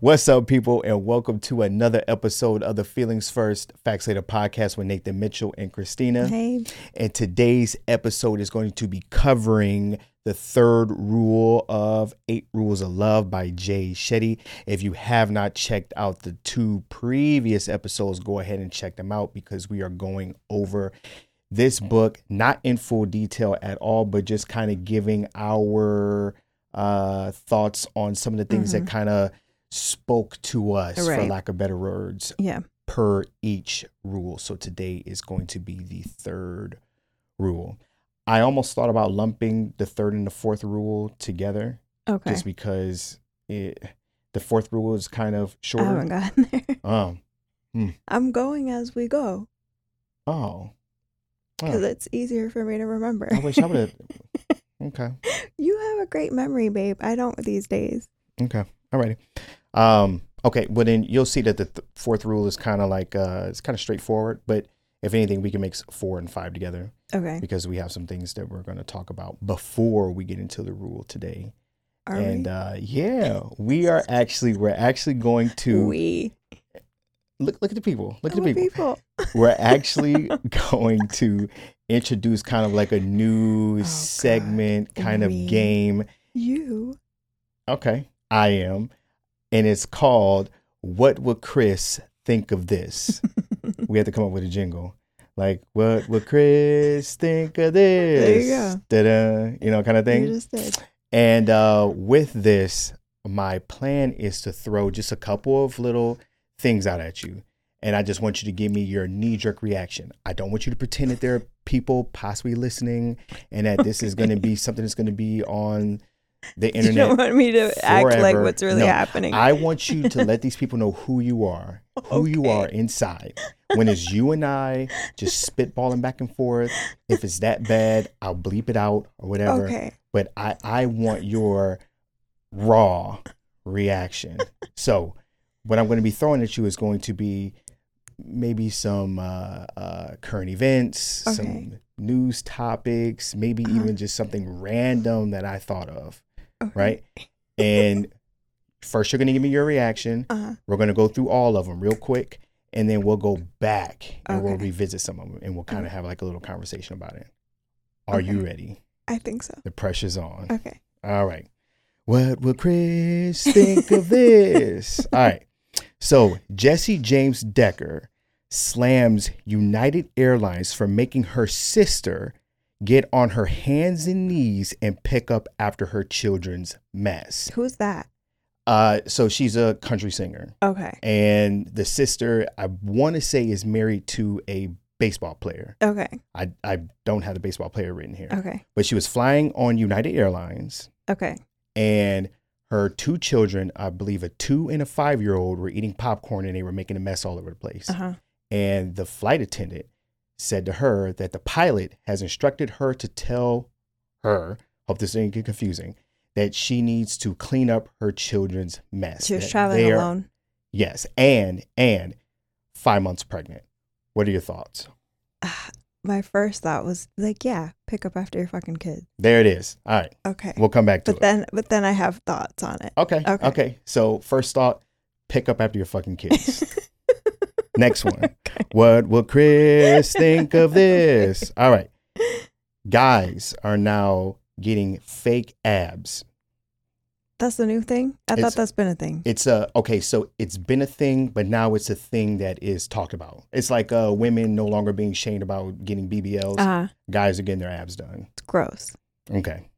What's up, people, and welcome to another episode of the Feelings First Facts Later podcast with Nathan Mitchell and Cristina. Hey. And today's episode is going to be covering the third rule of Eight Rules of Love by Jay Shetty. If you have not checked out the two previous episodes, go ahead and check them out because we are going over this book, not in full detail at all, but just kind of giving our uh, thoughts on some of the things that kind of spoke to us, for lack of better words, Yeah. per each rule. So today is going to be the third rule. I almost thought about lumping the third and the fourth rule together Okay. just because it the fourth rule is kind of I haven't gotten there. Um I'm going as we go oh. because Oh, it's easier for me to remember. I wish I would have Okay. you have a great memory, babe. I don't these days. Okay. Alrighty. Um, okay. Well, then you'll see that the th- fourth rule is kind of like uh, it's kind of straightforward. But if anything, we can mix four and five together Okay. because we have some things that we're going to talk about before we get into the rule today. Are and we? uh, yeah, we are actually we're actually going to we. look look at the people. Look at the a people. We're actually going to introduce kind of like a new Oh, God. segment, kind of game. You. Okay, I am. And it's called What Would Chris Think of This? we have to come up with a jingle. Like, what would Chris think of this? There you go. Da-da, you know, kind of thing. And uh, with this, my plan is to throw just a couple of little things out at you. And I just want you to give me your knee jerk reaction. I don't want you to pretend that there are people possibly listening and that this is going to be something that's going to be on the You internet. don't want me to act like what's really No, happening. I want you to let these people know who you are, who you are inside. When it's you and I just spitballing back and forth, if it's that bad, I'll bleep it out or whatever. okay. But I, I want your raw reaction. so, what I'm going to be throwing at you is going to be maybe some uh, uh, current events, Okay. some news topics, maybe Uh-huh. even just something random that I thought of okay. right? And first, you're going to give me your reaction. Uh-huh. We're going to go through all of them real quick, and then we'll go back and we'll revisit some of them, and we'll kind of Okay. have like a little conversation about it. Are you ready? I think so. The pressure's on. Okay. All right. What will Chris think of this? All right. So Jessie James Decker slams United Airlines for making her sister get on her hands and knees and pick up after her children's mess. Who's that? Uh, so she's a country singer, Okay. and the sister I want to say is married to a baseball player. Okay. I I don't have the baseball player written here, Okay. but she was flying on United Airlines Okay. and her two children, I believe a two and a five year old, were eating popcorn and they were making a mess all over the place. Uh huh. And the flight attendant said to her that the pilot has instructed her to tell her, hope this didn't get confusing, that she needs to clean up her children's mess. She was traveling alone. Yes, and and five months pregnant. What are your thoughts? My first thought was like, yeah, pick up after your fucking kid. There it is. All right, Okay. we'll come back to but it. then, but then I have thoughts on it. okay, okay, Okay. So first thought, pick up after your fucking kids. Next one. What will Chris think of this? All right. Guys are now getting fake abs. That's the new thing. I It's- thought that's been a thing. It's a okay, so it's been a thing, but now it's a thing that is talked about. It's like uh, women no longer being shamed about getting BBLs. Uh huh. Guys are getting their abs done. It's gross. Okay.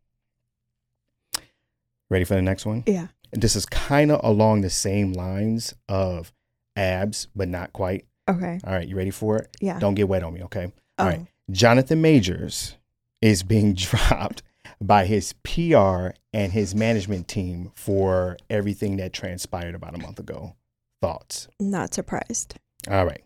Ready for the next one? Yeah. This is kind of along the same lines of abs, but not quite. Okay. All right, you ready for it? Yeah. Don't get wet on me, okay? oh. all right. Oh. Jonathan Majors is being dropped by his PR and his management team for everything that transpired about a month ago. Thoughts? Not surprised. All right.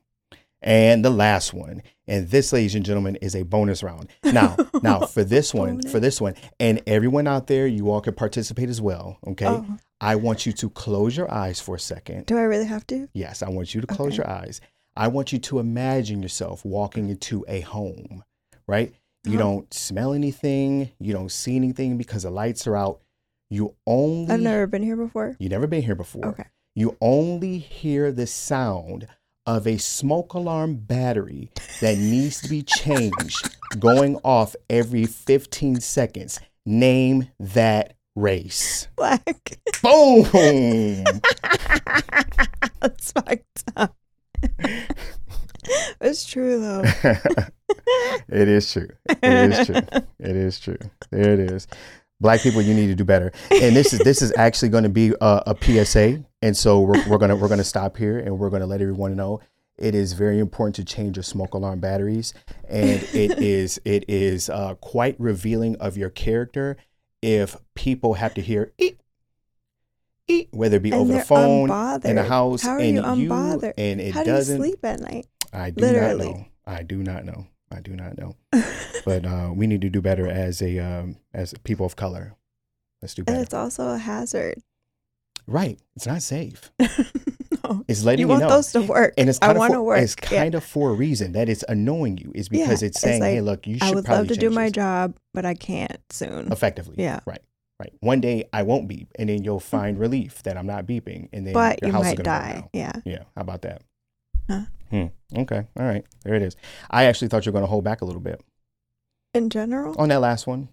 And the last one, and this, ladies and gentlemen, is a bonus round. Now, now for this one, for this one, and everyone out there, you all can participate as well. Okay. Oh, I want you to close your eyes for a second. do I really have to? Yes, I want you to close Okay. your eyes. I want you to imagine yourself walking into a home, right? You Uh-huh. don't smell anything, you don't see anything because the lights are out. You only I've never been here before. you never been here before. Okay. you only hear the sound of a smoke alarm battery that needs to be changed going off every 15 seconds. Name that race. Black. Boom. That's fucked up. it's true though. it is true. It is true. It is true. There it is. Black people, you need to do better. And this is this is actually going to be a, a PSA. And so we're, we're gonna we're gonna stop here and we're gonna let everyone know it is very important to change your smoke alarm batteries, and it is it is uh, quite revealing of your character if people have to hear eat eat, whether it be And over the phone in the house, How are and you unbothered? and it How do you doesn't. sleep at night? I do Literally. not know. I do not know. I do not know. But uh, we need to do better as a um, as people of color. Let's do and better. it's also a hazard. Right. It's not safe. no. It's letting You you, want know. those to work. and it's I kind of want to work. It's Yeah. kind of for a reason that it's annoying you. Is because it's it's saying, "Hey, like, look, you should I would probably love to do my this job, but I can't soon. effectively." Yeah. Right. Right. One day I won't beep, and then you'll find relief that I'm not beeping, and then But your you house might is gonna die. Yeah. Yeah. How about that? Huh. Hmm. Okay. All right. There it is. I actually thought you were going to hold back a little bit In general, on that last one.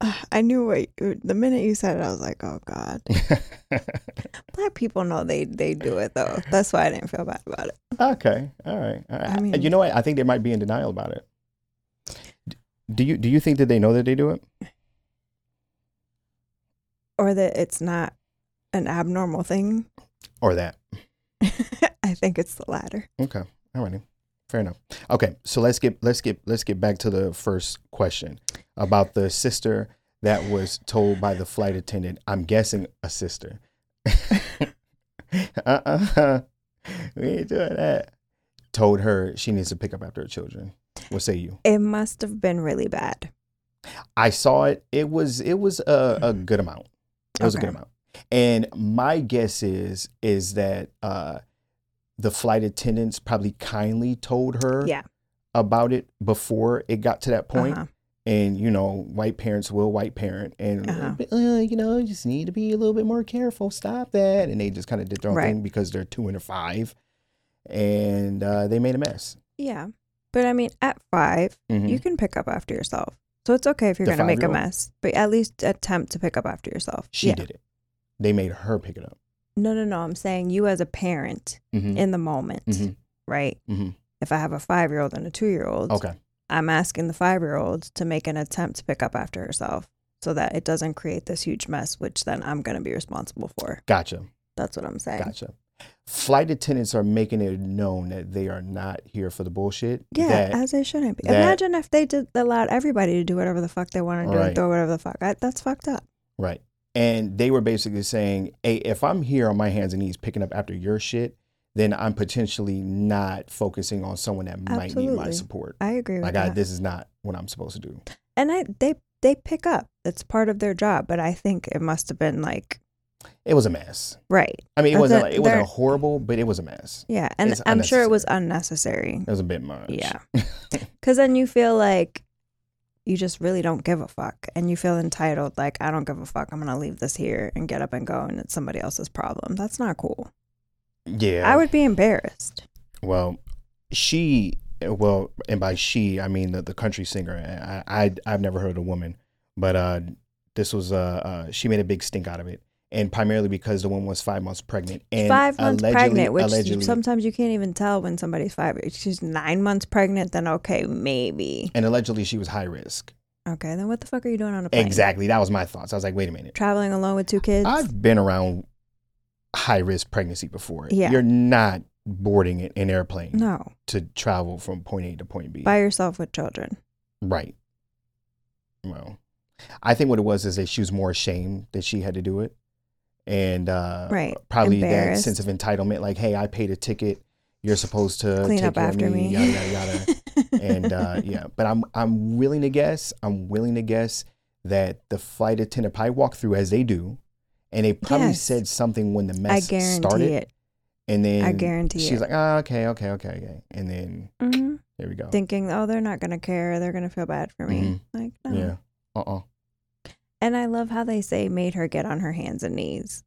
I knew what the minute you said it, I was like, oh God. Black people know they they do it though. That's why I didn't feel bad about it. okay. All right. All right. I mean- you know what? I think they might be in denial about it. Do you do you think that they know that they do it? Or that it's not an abnormal thing. Or that? I think it's the latter. Okay. All righty. Fair enough. Okay. So let's get let's get let's get back to the first question about the sister that was told by the flight attendant. I'm guessing a sister. uh-uh. We ain't doing that. Told her she needs to pick up after her children. What say you? It must have been really bad. I saw it. It was it was a, a good amount. It was a good amount. And my guess is is that uh, the flight attendants probably kindly told her Yeah. about it before it got to that point. Uh-huh. And you know, white parents will white parent, and Uh-huh. uh, you know, you just need to be a little bit more careful. Stop that, and they just kind of did their own Right. thing because they're two and a five, and uh, they made a mess. Yeah. But I mean, at 5 Mhm. you can pick up after yourself. So it's okay if you're going to make a mess, but at least attempt to pick up after yourself. She yeah. did it. They made her pick it up. No, no, no. I'm saying you as a parent Mhm. in the moment, Mhm. right? Mhm. If I have a five year old and a two year old, Okay. I'm asking the five year old to make an attempt to pick up after herself so that it doesn't create this huge mess, which then I'm going to be responsible for. Gotcha. That's what I'm saying. Gotcha. Flight attendants are making it known that they are not here for the bullshit. Yeah, that- as they shouldn't be. that- Imagine if they did allowed everybody to do whatever the fuck they want to do Right. and throw whatever the fuck. I, that's fucked up. right. And they were basically saying, hey, if I'm here on my hands and knees picking up after your shit, then I'm potentially not focusing on someone that might need my Absolutely. support. I agree with Like, I, that. this is not what I'm supposed to do. and I they they pick up. It's part of their job, but I think it must have been like It was a mess. right. I mean, it wasn't like, it wasn't horrible, but it was a mess. Yeah, and It's I'm sure it was unnecessary. It was a bit much. Yeah. Cuz then you feel like you just really don't give a fuck and you feel entitled like I don't give a fuck. I'm going to leave this here and get up and go and it's somebody else's problem. That's not cool. Yeah. I would be embarrassed. Well, she, well, and by she, I mean the, the country singer. I, I, I've never heard of a woman, but uh, this was, uh, uh, she made a big stink out of it. And primarily because the woman was five months pregnant. And five months pregnant, which allegedly, sometimes you can't even tell when somebody's five. If she's nine months pregnant, then okay, maybe. and allegedly she was high risk. Okay, then what the fuck are you doing on a plane? Exactly. That was my thoughts. I was like, wait a minute. Traveling alone with two kids. I've been around high risk pregnancy before. Yeah. You're not boarding an an airplane no, to travel from point A to point B. by yourself with children. Right. Well, I think what it was is that she was more ashamed that she had to do it. And uh, Right. probably that sense of entitlement, like, hey, I paid a ticket. You're supposed to Clean take up after me, me. yada yada yada. and uh, yeah, but I'm I'm willing to guess. I'm willing to guess that the flight attendant probably walked through as they do, and they probably Yes. said something when the I mess guarantee started, it. and then I guarantee she's it. like, ah, okay, okay, okay, okay, and then hmm there we go. Thinking, oh, they're not gonna care. They're gonna feel bad for me. Mhm. Like, no. Yeah. Uh. uh And I love how they say made her get on her hands and knees.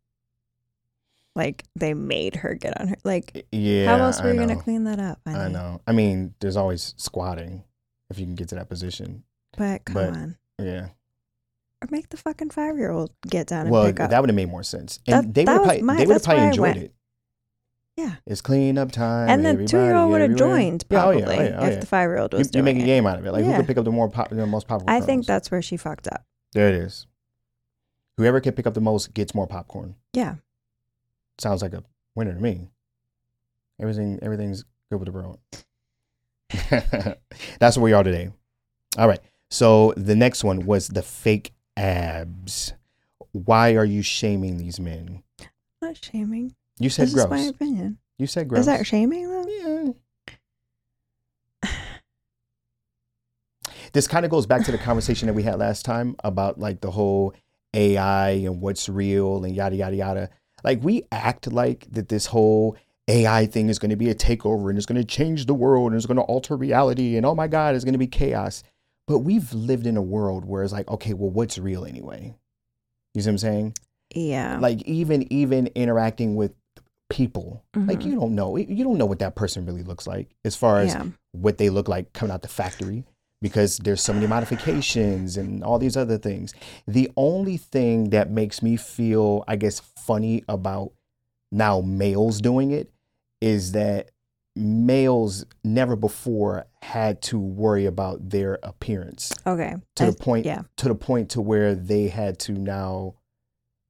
like they made her get on her. Like, Yeah. how else were I you gonna clean that up? I honey? know. I mean, there's always squatting if you can get to that position. But come But- on, Yeah. or make the fucking five year old get down and Well, pick up. that would have made more sense, and That- they would was probably my- they have probably enjoyed it. Yeah. It's clean up time. and the two year old would have joined oh, Yeah, oh, probably yeah, oh, yeah, oh, if yeah. the five year old You, was you doing make a it. game out of it. Like who could pick up the more pop, the most popular? I think that's where she fucked up. There it is. Whoever can pick up the most gets more popcorn. Yeah. Sounds like a winner to me. Everything everything's good with the world. That's where we are today. All right. So the next one was the fake abs. Why are you shaming these men? Not shaming. You said This gross. is my opinion. you said gross. Is that shaming though? Yeah. This kind of goes back to the conversation that we had last time about like the whole AI and what's real and yada yada yada. Like we act like that this whole AI thing is going to be a takeover and it's going to change the world and it's going to alter reality and oh my god, it's going to be chaos. But we've lived in a world where it's like, okay, well, what's real anyway? You see what I'm saying? Yeah. Like even even interacting with people, like Mhm. you don't know, you don't know what that person really looks like as far as yeah. what they look like coming out the factory because there's so many modifications and all these other things. The only thing that makes me feel, I guess, funny about now males doing it is that males never before had to worry about their appearance Okay. to I- the point Yeah. to the point to where they had to now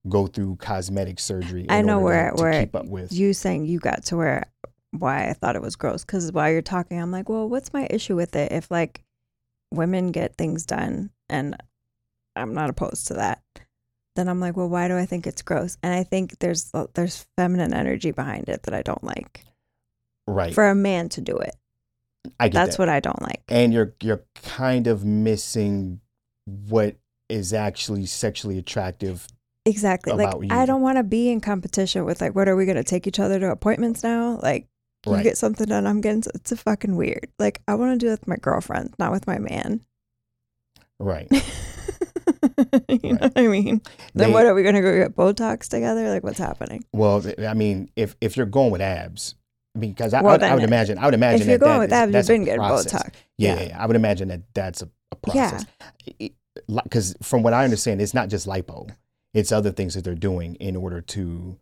go through cosmetic surgery. I know where- to, to keep up with. You saying you got to where why I thought it was gross because while you're talking, I'm like, well, what's my issue with it? If like women get things done and I'm not opposed to that, then I'm like, well, why do I think it's gross? And I think there's there's feminine energy behind it that I don't like. right. For a man to do it, I get that's that. what I don't like. and you're you're kind of missing what is actually sexually attractive. Exactly. Like about I don't want to be in competition with like, what are we gonna take each other to appointments now? Like you Right. get something done, I'm getting. It's a fucking weird. Like I want to do it with my girlfriend, not with my man. Right. you know what I mean? Then They- what are we gonna go get Botox together? Like what's happening? Well, I mean, if if you're going with abs, because I, Well, I, would- I would imagine, I would imagine if you're that going that with abs, you've been getting process. Botox. Yeah, Yeah. yeah. I would imagine that that's a, a Yeah. Because from what I understand, it's not just lipo; it's other things that they're doing in order to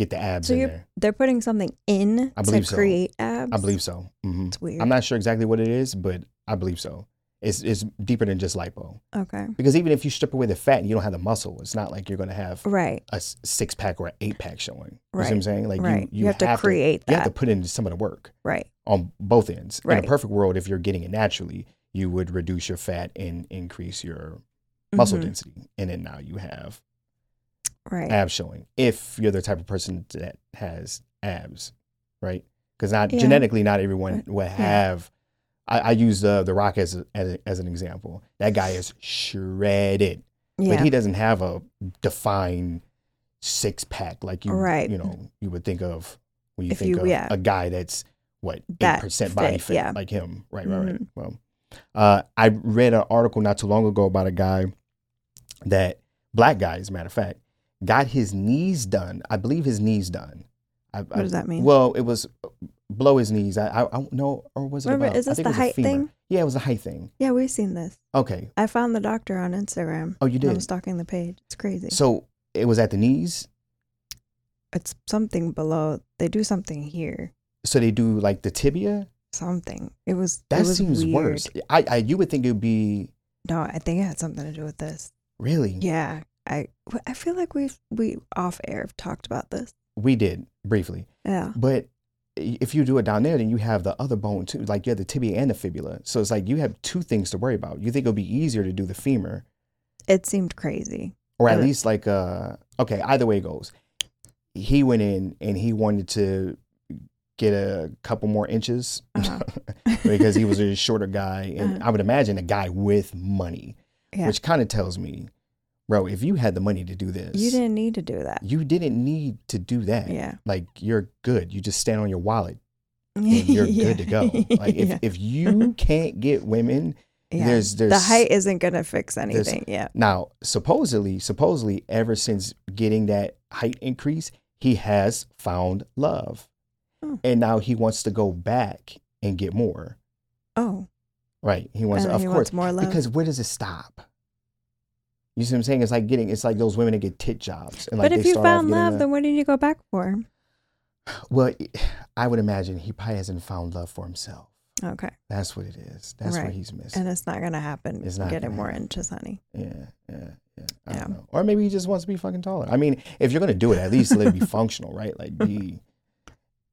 get the abs So in you're there. they're putting something in I to believe so. create abs. I believe so. hmm It's weird. I'm not sure exactly what it is, but I believe so. It's it's deeper than just lipo. Okay. Because even if you strip away the fat and you don't have the muscle, it's not like you're going to have Right. a six pack or an eight pack showing. You see what I'm saying? Like right. you, you, have, to create you that. You have to put in some of the work right. on both ends. Right. In a perfect world, if you're getting it naturally, you would reduce your fat and increase your muscle Mhm. density, and then now you have Right. abs showing. If you're the type of person that has abs, right? Because not Yeah. genetically, not everyone will have. I, I use the the Rock as a, as, a, as an example. That guy is shredded, yeah. but he doesn't have a defined six pack like you Right. you know you would think of when you If think you- of yeah. a guy that's what eight percent body fit, fat yeah. like him. Right, right, right. Mhm. Well, uh, I read an article not too long ago about a guy that black guy, as a matter of fact, got his knees done. I believe his knees done. I, What does that mean? Well, it was uh, below his knees. I I, I don't know, or was it? Remember, above? is I this think the it was height thing? Yeah, it was a height thing. yeah, we've seen this. Okay. I found the doctor on Instagram. Oh, you I did. was stalking the page. It's crazy. So it was at the knees. it's something below. They do something here. So they do like the tibia. Something. It was. That it was seems weird. worse. I, I you would think it would be No, I think it had something to do with this. really. Yeah, I. I feel like we've we off air have talked about this. We did briefly, Yeah. but if you do it down there, then you have the other bone too. Like you have the tibia and the fibula. So it's like you have two things to worry about. You think it'll be easier to do the femur, It seemed crazy. or at least like uh okay. Either way it goes. He went in and he wanted to get a couple more inches Uh-huh. because he was a shorter guy, and Uh-huh. I would imagine a guy with money, Yeah. which kind of tells me, bro, if you had the money to do this, you didn't need to do that. you didn't need to do that. Yeah. Like you're good. You just stand on your wallet and you're good to go. Like if, yeah. if you can't get women Yeah. there's- the height isn't gonna fix anything. Yeah. now, supposedly, supposedly ever since getting that height increase, he has found love. Oh. And now he wants to go back and get more. Oh, Right. He wants, and of he course, wants more love. because where does it stop? You see what I'm saying? It's like getting, it's like those women that get tit jobs. And like but if you found love, a- then what did you go back for? well, I would imagine he probably hasn't found love for himself. Okay, That's what it is. That's what he's missing. and it's not gonna happen. It's not getting more inches, honey. Yeah, yeah, yeah. I Yeah. don't know. Or maybe he just wants to be fucking taller. I mean, if you're gonna do it, at least let it be functional, right? Like be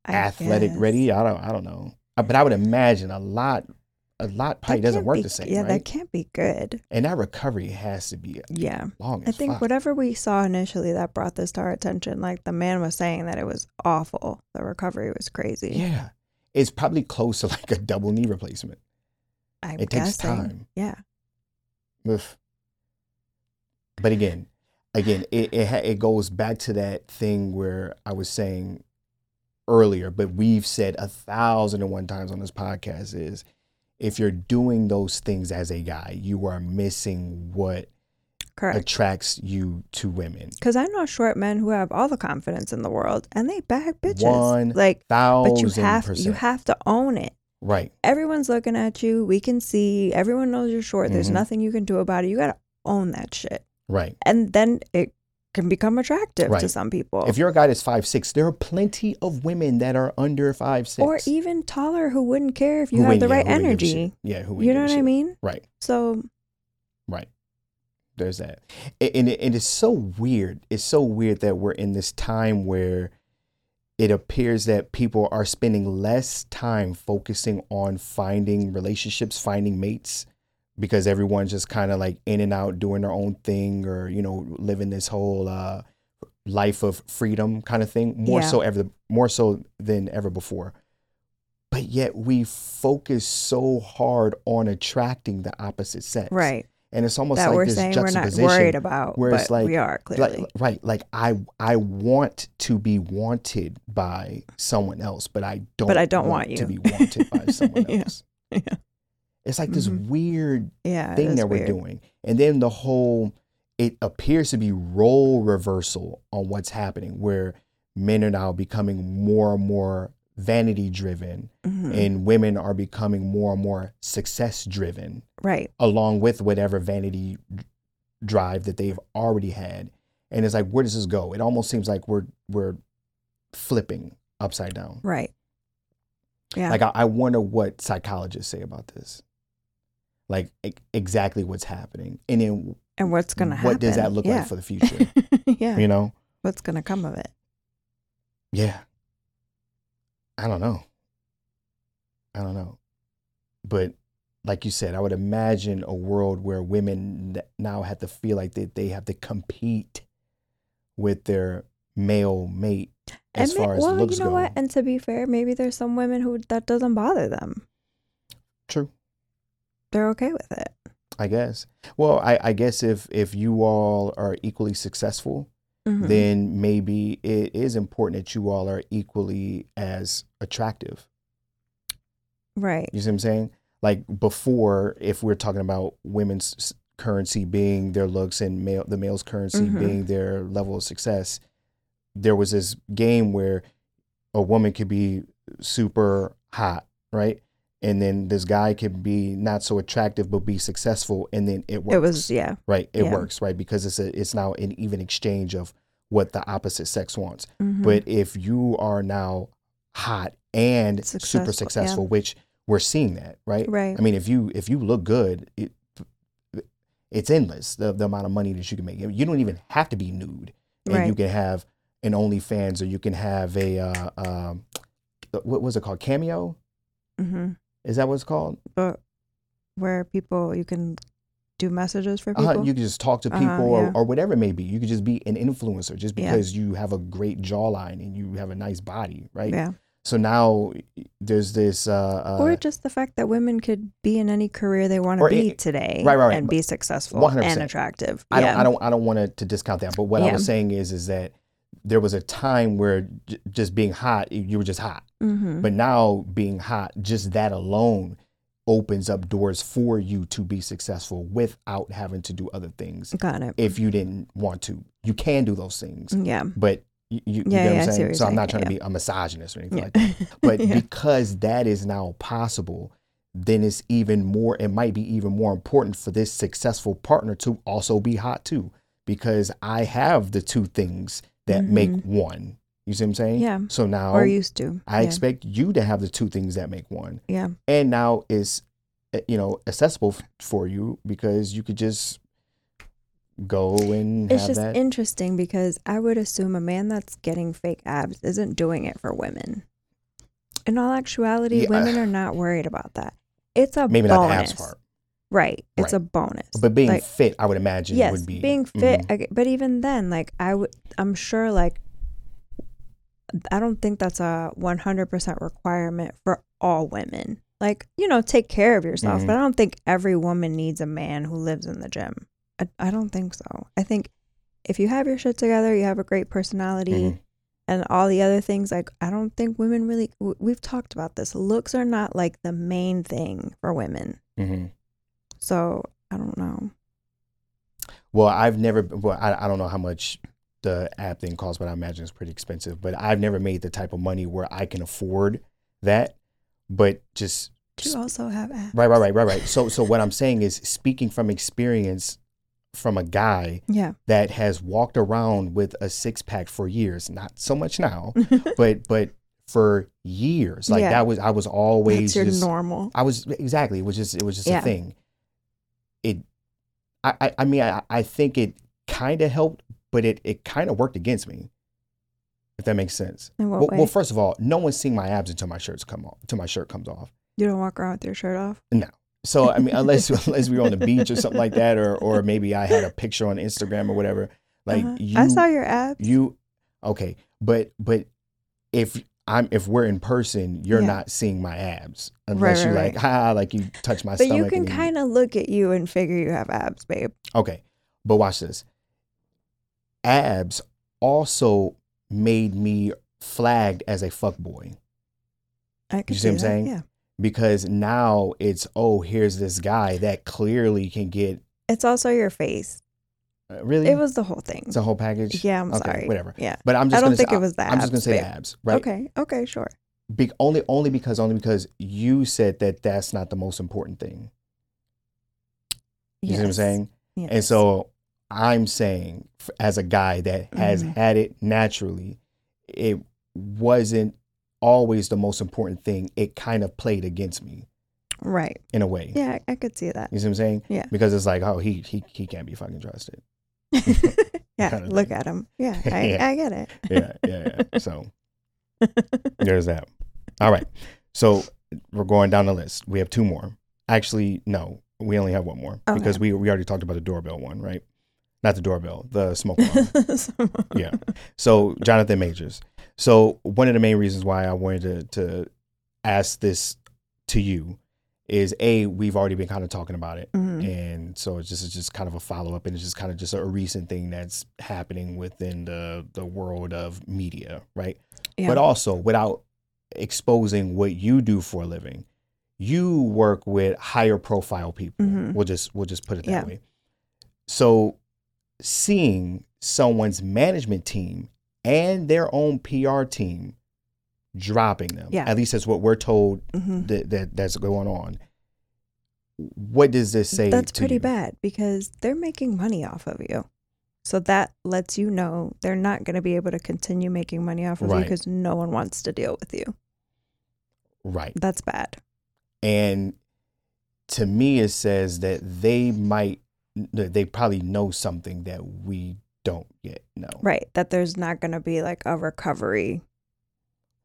I athletic guess. ready. I don't. I don't know. Uh, But I would imagine a lot, a lot probably doesn't work be- the same, Yeah, right? that can't be good. and that recovery has to be uh, Yeah. long I think fuck. whatever we saw initially that brought this to our attention, like the man was saying that it was awful. The recovery was crazy. Yeah, it's probably close to like a double knee replacement. I'm It takes time. Yeah. Oof. But again, again, it it, ha- it goes back to that thing where I was saying earlier, but we've said a thousand and one times on this podcast is if you're doing those things as a guy, you are missing what Correct. attracts you to women. Because I know short men who have all the confidence in the world and they bag bitches. One like, Thousand but you have percent. you have to own it. right. Everyone's looking at you. We can see. Everyone knows you're short. There's Mhm. nothing you can do about it. You got to own that shit, Right. and then it can become attractive to some people. If you're guy is five six, there are plenty of women that are under five six. or even taller who wouldn't care if you who had the yeah, right who ain't give a shit. energy. Yeah, who You know what I mean? Right. So Right. There's that. And it, and it's so weird. It's so weird that we're in this time where it appears that people are spending less time focusing on finding relationships, finding mates, because everyone's just kind of like in and out doing their own thing or, you know, living this whole uh, life of freedom kind of thing. More Yeah. so ever more so than ever before. But yet we focus so hard on attracting the opposite sex right, and it's almost that like we're this saying we're not worried about, where but it's like- we are clearly. like, right like i i want to be wanted by someone else but i don't But I don't want you to be wanted by someone Yeah. else Yeah. It's like this Mhm. weird yeah, thing that we're weird. doing and then the whole it appears to be role reversal on what's happening where men are now becoming more and more vanity driven Mhm. and women are becoming more and more success driven right. along with whatever vanity drive that they've already had. And it's like, where does this go? It almost seems like we're we're flipping upside down. Right. Yeah. Like I, I wonder what psychologists say about this. Like e- exactly what's happening, and then and what's going to happen? what does that look yeah. like for the future? yeah. you know? What's going to come of it? Yeah. I don't know. I don't know. But like you said, I would imagine a world where women now have to feel like that they have to compete with their male mate as may- far as well, looks you know go. what? And to be fair, maybe there's some women who that doesn't bother them. True, They're okay with it. I guess. Well, I, I guess if if you all are equally successful, Mhm. then maybe it is important that you all are equally as attractive. right. You see what I'm saying? Like before, if we're talking about women's currency being their looks and male the male's currency Mhm. being their level of success, there was this game where a woman could be super hot, right? And then this guy could be not so attractive but be successful, and then it works. It was yeah. right. It yeah. works, right? Because it's a it's now an even exchange of what the opposite sex wants. Mhm. But if you are now hot and super Successful, yeah. which we're seeing that, right? right. I mean, if you if you look good, it it's endless the, the amount of money that you can make. You don't even have to be nude, and you can have an OnlyFans or you can have a uh, um, what was it called? Cameo? hmm Is that what it's called? But where people you can do messages for people. Uh, you can just talk to people Uh-huh, or, yeah. or whatever it may be. You could just be an influencer just Yeah. because you have a great jawline and you have a nice body, right? yeah. So now there's this. Uh, uh, or just the fact that women could be in any career they want to be i- today right, right, right, and be successful 100%. and attractive. I yeah. don't, I don't, I don't want to, to discount that. But what I was saying is, is that there was a time where j- just being hot, you were just hot. Hmm But now being hot, just that alone opens up doors for you to be successful without having to do other things. Got it. If you didn't want to, you can do those things, yeah. but You, you, you Yeah, get yeah, what I'm saying? So I'm not trying Yeah, to be a misogynist or anything like that. But because that is now possible, then it's even more, it might be even more important for this successful partner to also be hot too. Because I have the two things that make Mhm. one. You see what I'm saying? Yeah. So now or used to. I yeah. expect you to have the two things that make one. Yeah. And now it's, uh, you know, accessible f- for you because you could just go and It's just that. interesting because I would assume a man that's getting fake abs isn't doing it for women. In all actuality, Yeah, women are not worried about that. It's a Maybe bonus. not the abs part. Right. It's Right. a bonus. But being Like, fit, I would imagine yes, would be being fit. Mhm. I but even then, like I would, I'm sure, like I don't think that's a 100% requirement for all women. Like you know, take care of yourself. Mhm. But I don't think every woman needs a man who lives in the gym. I, I don't think so. I think if you have your shit together, you have a great personality. Mhm. And all the other things, like I don't think women really. w- We've talked about this. Looks are not like the main thing for women. Mhm. So I don't know. Well, I've never. Well, I, I don't know how much the app thing costs, but I imagine it's pretty expensive. But I've never made the type of money where I can afford that. But just you also have abs? right, right, right, right, right. So, so what I'm saying is speaking from experience from a guy Yeah. that has walked around with a six pack for years. Not so much now, but but for years. Like Yeah. that was I was always That's your just normal. I was exactly. It was just it was just Yeah. a thing. It, I I, I mean I, I think it kind of helped, but it it kind of worked against me. If that makes sense. In what Well, way? well, first of all, no one's seeing my abs until my shirts come off. Until my shirt comes off. you don't walk around with your shirt off. No. So I mean, unless unless we were on the beach or something like that, or or maybe I had a picture on Instagram or whatever. Like Uh-huh. you, I saw your abs. you, okay, but but if I'm if we're in person, you're Yeah. not seeing my abs unless right, you right. like ha like you touch my but stomach. you can kind of look at you and figure you have abs, babe. Okay, but watch this. Abs also made me flagged as a fuck boy I You see what I'm that, saying? Yeah. because now it's oh here's this guy that clearly can get It's also your face. uh, really It was the whole thing. it's a whole package. yeah, I'm okay, sorry. whatever. Yeah. But I'm just I don't think say, it was that. I'm just gonna say abs, right? Okay. Okay. Sure. Be- only only because only because you said that that's not the most important thing. You see what I'm Yes. saying? And so I'm saying, as a guy that has Mhm. had it naturally, it wasn't always the most important thing. It kind of played against me Right. in a way. Yeah, I could see that. You see what I'm saying? Yeah. Because it's like, oh, he he he can't be fucking trusted. yeah. Kinda Look thing. at him. Yeah. I, Yeah. I get it. Yeah, yeah, yeah. So there's that. All right. So we're going down the list. We have two more. Actually, no, we only have one more Okay. because we we already talked about the doorbell one, right? Not the doorbell, the smoke alarm. Yeah. So Jonathan Majors. So one of the main reasons why I wanted to to ask this to you is a we've already been kind of talking about it, Mhm. and so it's just it's just kind of a follow up, and it's just kind of just a recent thing that's happening within the the world of media, right? Yeah. But also without exposing what you do for a living, you work with higher profile people. Mhm. We'll just we'll just put it that Yeah. way. So seeing someone's management team and their own PR team dropping them. Yeah. At least that's what we're told Mhm. that, that that's going on. What does this say? That's pretty you? bad because they're making money off of you. So that lets you know they're not going to be able to continue making money off of you because no one wants to deal with you. Right. That's bad. And to me, it says that they might, they probably know something that we don't yet know. Right. That there's not going to be like a recovery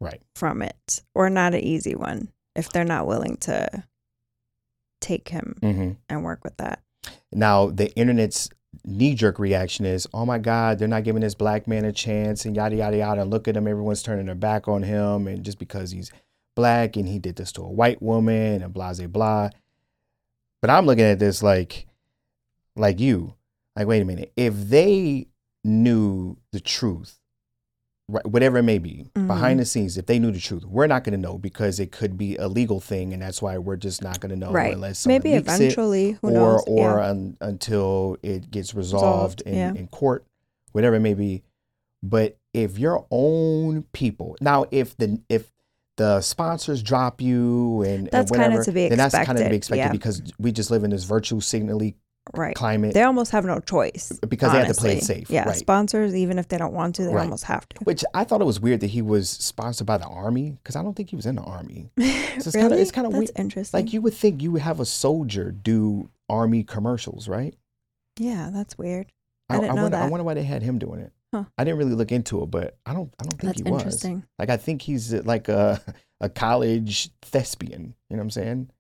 Right. from it or not an easy one if they're not willing to take him hmm and work with that. Now, the internet's knee jerk reaction is, oh my God, they're not giving this black man a chance and yada, yada, yada. And look at him. Everyone's turning their back on him. And just because he's black and he did this to a white woman and blah, blah, blah. But I'm looking at this like, like you, like, wait a minute. If they knew the truth, right, whatever it may be, Mhm. behind the scenes, if they knew the truth, we're not going to know because it could be a legal thing. And that's why we're just not going to know right. unless Maybe eventually, who or knows? or Yeah. un, until it gets resolved, Resolved, in, yeah. in court, whatever it may be. But if your own people now, if the if the sponsors drop you and, That's kinda whatever, to be then that's kind of to be expected, expected yeah. because we just live in this virtual signally Right. climate. They almost have no choice. Because they have to play it safe, Yeah. right. Sponsors, even if they don't want to, they Right. almost have to. which I thought it was weird that he was sponsored by the army because I don't think he was in the army. it's kinda- really? it's kinda weird. interesting. Like you would think you would have a soldier do army commercials, right? yeah, that's weird. I didn't know wonder, I wonder why they had him doing it. Huh. I didn't really look into it, but I don't. I don't think That's he was. interesting. Like I think he's uh, like a a college thespian. You know what I'm saying?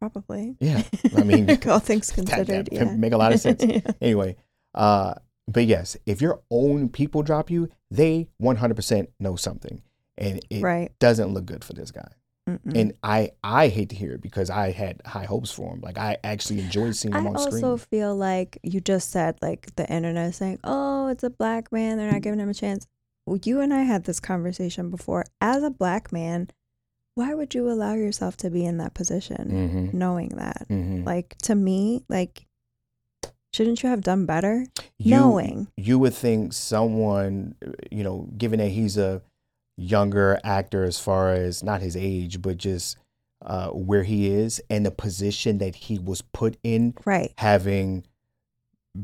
Probably. Yeah. I mean, all things considered, that yeah. make a lot of sense. Yeah. Anyway, uh, but yes, if your own people drop you, they 100% know something, and it Right. doesn't look good for this guy. Mm-mm. And I I hate to hear it because I had high hopes for him. Like I actually enjoyed seeing I him on screen. I also feel like you just said like the internet saying, "Oh, it's a black man. They're not giving him a chance." Well, you and I had this conversation before. As a black man, why would you allow yourself to be in that position, Mm-hmm. knowing that? Mm-hmm. Like to me, like shouldn't you have done better, you, knowing? you would think someone, you know, given that he's a younger actor as far as not his age, but just uh, where he is and the position that he was put in, Right. having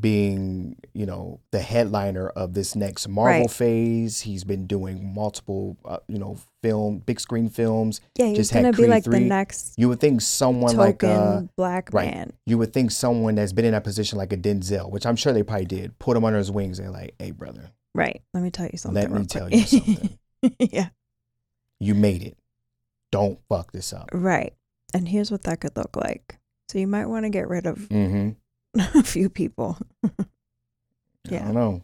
being, you know, the headliner of this next Marvel Right. phase. He's been doing multiple, uh, you know, film, big screen films. Yeah, he's just gonna be Creed like 3. the next You would think someone like uh, black right. man. you would think someone that's been in that position like a Denzel, which I'm sure they probably did, put him under his wings and like, hey brother, Right. Let me tell you something. Let me real tell you something. yeah. you made it. Don't fuck this up. Right. And here's what that could look like. So you might want to get rid of Mm-hmm. a few people. I Yeah. don't know.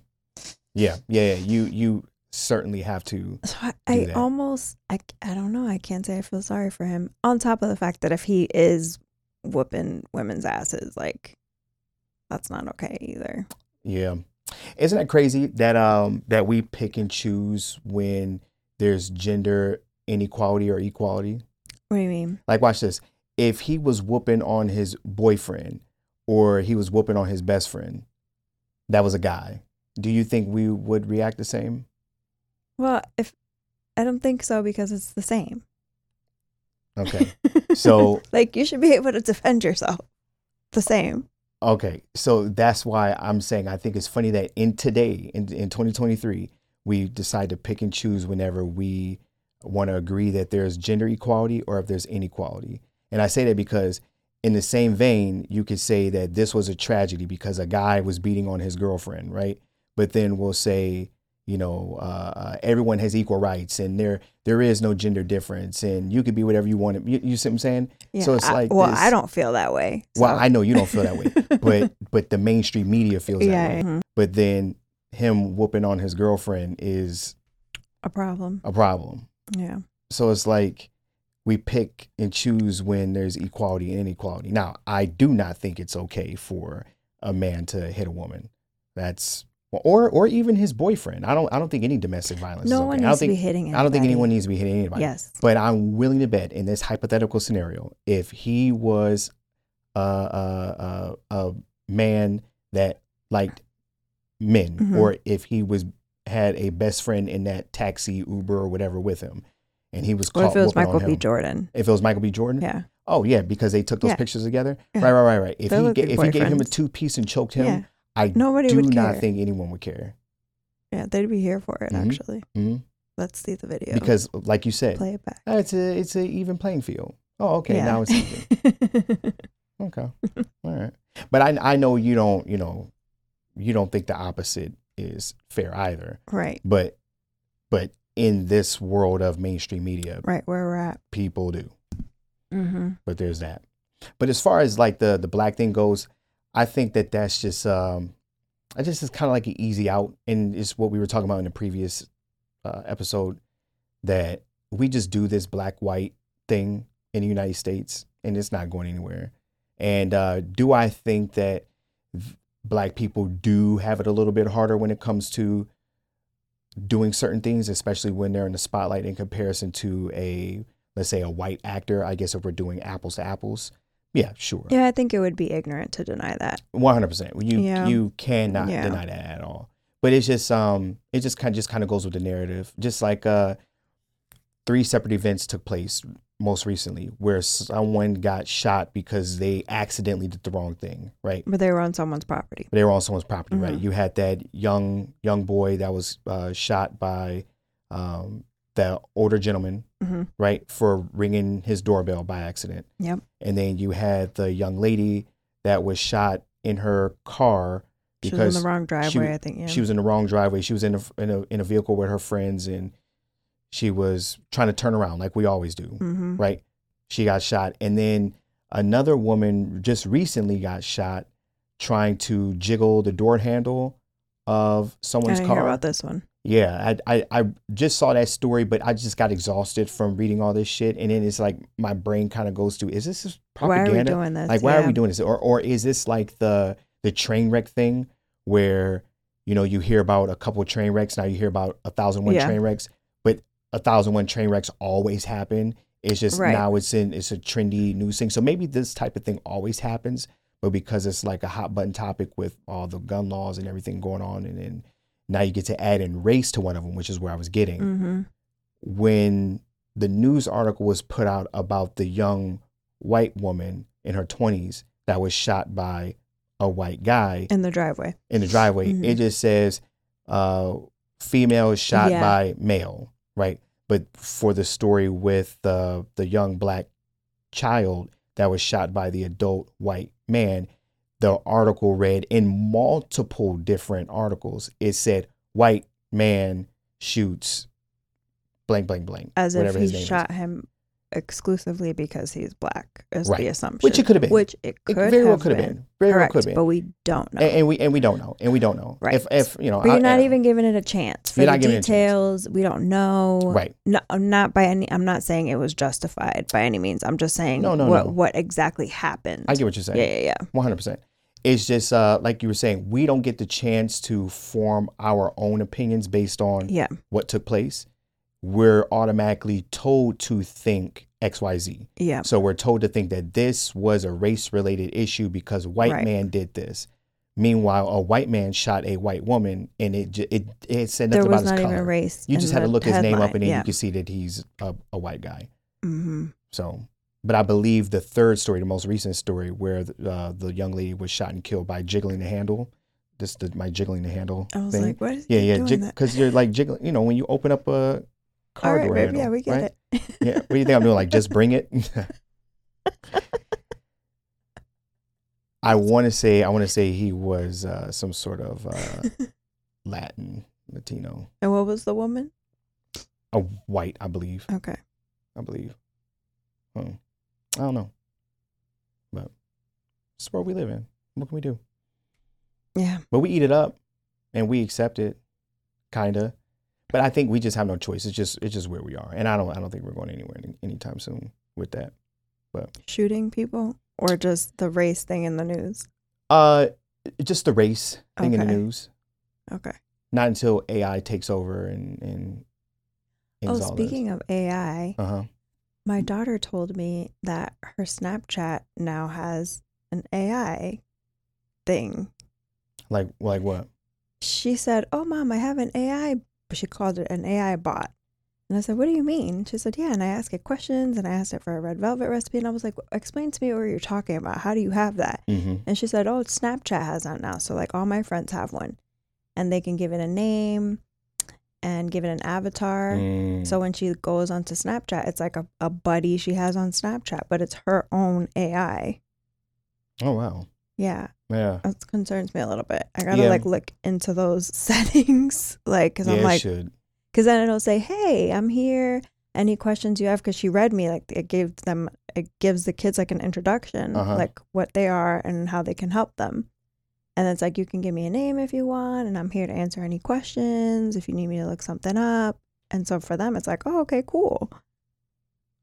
Yeah, yeah, yeah. You you certainly have to. So I, I almost, I, I don't know. I can't say I feel sorry for him. On top of the fact that if he is whooping women's asses, like, that's not okay either. Yeah, isn't that crazy that um that we pick and choose when there's gender inequality or equality? What do you mean? Like, watch this. If he was whooping on his boyfriend or he was whooping on his best friend, that was a guy. Do you think we would react the same? Well, if I don't think so because it's the same. Okay. So like, you should be able to defend yourself the same. Okay, so that's why I'm saying I think it's funny that in today, in, in 2023, we decide to pick and choose whenever we want to agree that there's gender equality or if there's inequality. And I say that because, in the same vein, you could say that this was a tragedy because a guy was beating on his girlfriend, right? But then we'll say, you know, uh, uh, everyone has equal rights and there there is no gender difference and you could be whatever you want. You, you see what I'm saying? Yeah. So it's I- like well, this- I don't feel that way. Well, I know you don't feel that way, but but the mainstream media feels that yeah, way. mhm. But then him whooping on his girlfriend is a problem. a problem. Yeah. So it's like we pick and choose when there's equality and inequality. Now, I do not think it's okay for a man to hit a woman. That's or or even his boyfriend. I don't I don't think any domestic violence. No is okay. one I don't needs to think be hitting anybody. I don't think anyone needs to be hitting anybody. Yes. But I'm willing to bet in this hypothetical scenario, if he was a a, a, a man that liked men, Mhm. or if he was had a best friend in that taxi, Uber, or whatever with him, and he was What caught if it was Michael B. him. Jordan? If it was Michael B. Jordan, Yeah. oh yeah, because they took those Yeah. pictures together. Yeah. Right, right, right, right. If he ga- if he gave him a two piece and choked him, Yeah. I Nobody do would not care. think anyone would care. Yeah, they'd be here for it. Mhm. Actually, Mhm. let's see the video Because, like you said, play it back. uh, it's a it's a even playing field. Oh, okay, now it's even. Okay. All right. But I I know you don't, you know, you don't think the opposite is fair either. right, But but in this world of mainstream media, right where we're at. people do. Mm-hmm. But there's that. But as far as like the the black thing goes, I think that that's just um I just is kind of like an easy out and it's what we were talking about in the previous uh, episode that we just do this black white thing in the United States and it's not going anywhere. And uh, do I think that black people do have it a little bit harder when it comes to doing certain things, especially when they're in the spotlight in comparison to a, let's say, a white actor? I guess if we're doing apples to apples, yeah, sure, Yeah, I think it would be ignorant to deny that. one hundred percent. You Yeah. you cannot Yeah. deny that at all. but it's just um it just kind of just kind of goes with the narrative just like uh three separate events took place most recently where someone got shot because they accidentally did the wrong thing right But they were on someone's property. they were on someone's property right Mhm. you had that young young boy that was uh, shot by um the older gentleman hmm right for ringing his doorbell by accident Yep. and then you had the young lady that was shot in her car because She was in the wrong driveway, I think. Yeah. she was in the wrong driveway. She was in a, in a in a vehicle with her friends, and she was trying to turn around like we always do, hmm right? She got shot, and then another woman just recently got shot trying to jiggle the door handle of I someone's hear car. about this one. Yeah, I, I I just saw that story, but I just got exhausted from reading all this shit, and then it's like my brain kind of goes to, is this just Why are we doing this? Like, why are we doing this? Or, or is this like the the train wreck thing where you know you hear about a couple of train wrecks, now you hear about a thousand one Yeah. train wrecks, a thousand one train wrecks always happen. It's just Right. now it's in it's a trendy news thing. So maybe this type of thing always happens, but because it's like a hot button topic with all the gun laws and everything going on, and then now you get to add in race to one of them, which is where I was getting hmm when the news article was put out about the young white woman in her 20s that was shot by a white guy In the driveway. in the driveway, Mhm. it just says uh, female is shot Yeah. by male, right? But for the story with the the young black child that was shot by the adult white man, the article read in multiple different articles. It said white man shoots blank blank blank As if whatever his he name is. shot him exclusively because he's black, is Right. the assumption. Which it could have been. Which it It could very well have could have been. been. Very well Correct, could have but we don't know. And, and we and we don't know. And we don't know. Right. If if you know, but you're I- not I- even giving it a chance. For You're the not giving it a chance. details, we don't know. right. No, not by any. I'm not saying it was justified by any means. I'm just saying No, no, what no. what exactly happened. I get what you're saying. yeah, yeah, yeah. One hundred percent. It's just uh, like you were saying, we don't get the chance to form our own opinions based on Yeah. what took place. We're automatically told to think X, Y, Z. Yeah. So we're told to think that this was a race-related issue because white Right. man did this. Meanwhile, a white man shot a white woman, and it it it said nothing about not his even color. race. You just had to the look his name up, and then yeah. you can see that he's a, a white guy. hmm So, but I believe the third story, the most recent story, where uh, the young lady was shot and killed by jiggling the handle. This the my jiggling the handle I was thing. like, what is yeah, yeah, because you're like jiggling. You know, when you open up a car right, door babe, handle, yeah, we get right? it. Yeah, what do you think I'm doing? Like, just bring it. I want to say, I want to say he was uh, some sort of uh, Latin, Latino, and what was the woman? a white, I believe. Okay. I believe. Hmm. I don't know. But it's where we live in. What can we do? Yeah. But we eat it up and we accept it, kinda. But I think we just have no choice. It's just it's just where we are. And I don't I don't think we're going anywhere any- anytime soon with that. But Shooting people or just the race thing in the news? Uh just the race thing in the news. Okay. Not until AI takes over and and Oh, speaking of AI, uh huh. my daughter told me that her Snapchat now has an AI thing. Like like what? She said, "Oh, mom, I have an AI." She called it an AI bot. And I said, "What do you mean?" She said, "Yeah." And I asked it questions, and I asked it for a red velvet recipe, and I was like, "Explain to me what you're talking about. How do you have that?" Mm-hmm. And she said, "Oh, Snapchat has that now. So like all my friends have one, and they can give it a name, and give it an avatar. Mm. So when she goes onto Snapchat, it's like a, a buddy she has on Snapchat, but it's her own AI. oh wow. Yeah, Yeah. that concerns me a little bit. I gotta Yeah. like look into those settings, like, cause yeah, I'm like, should. cause then it'll say, "Hey, I'm here. Any questions you have?" Cause she read me, like, it gives them, it gives the kids like an introduction, Uh-huh. like what they are and how they can help them. And it's like, you can give me a name if you want, and I'm here to answer any questions if you need me to look something up. And so for them, it's like, oh, okay, cool.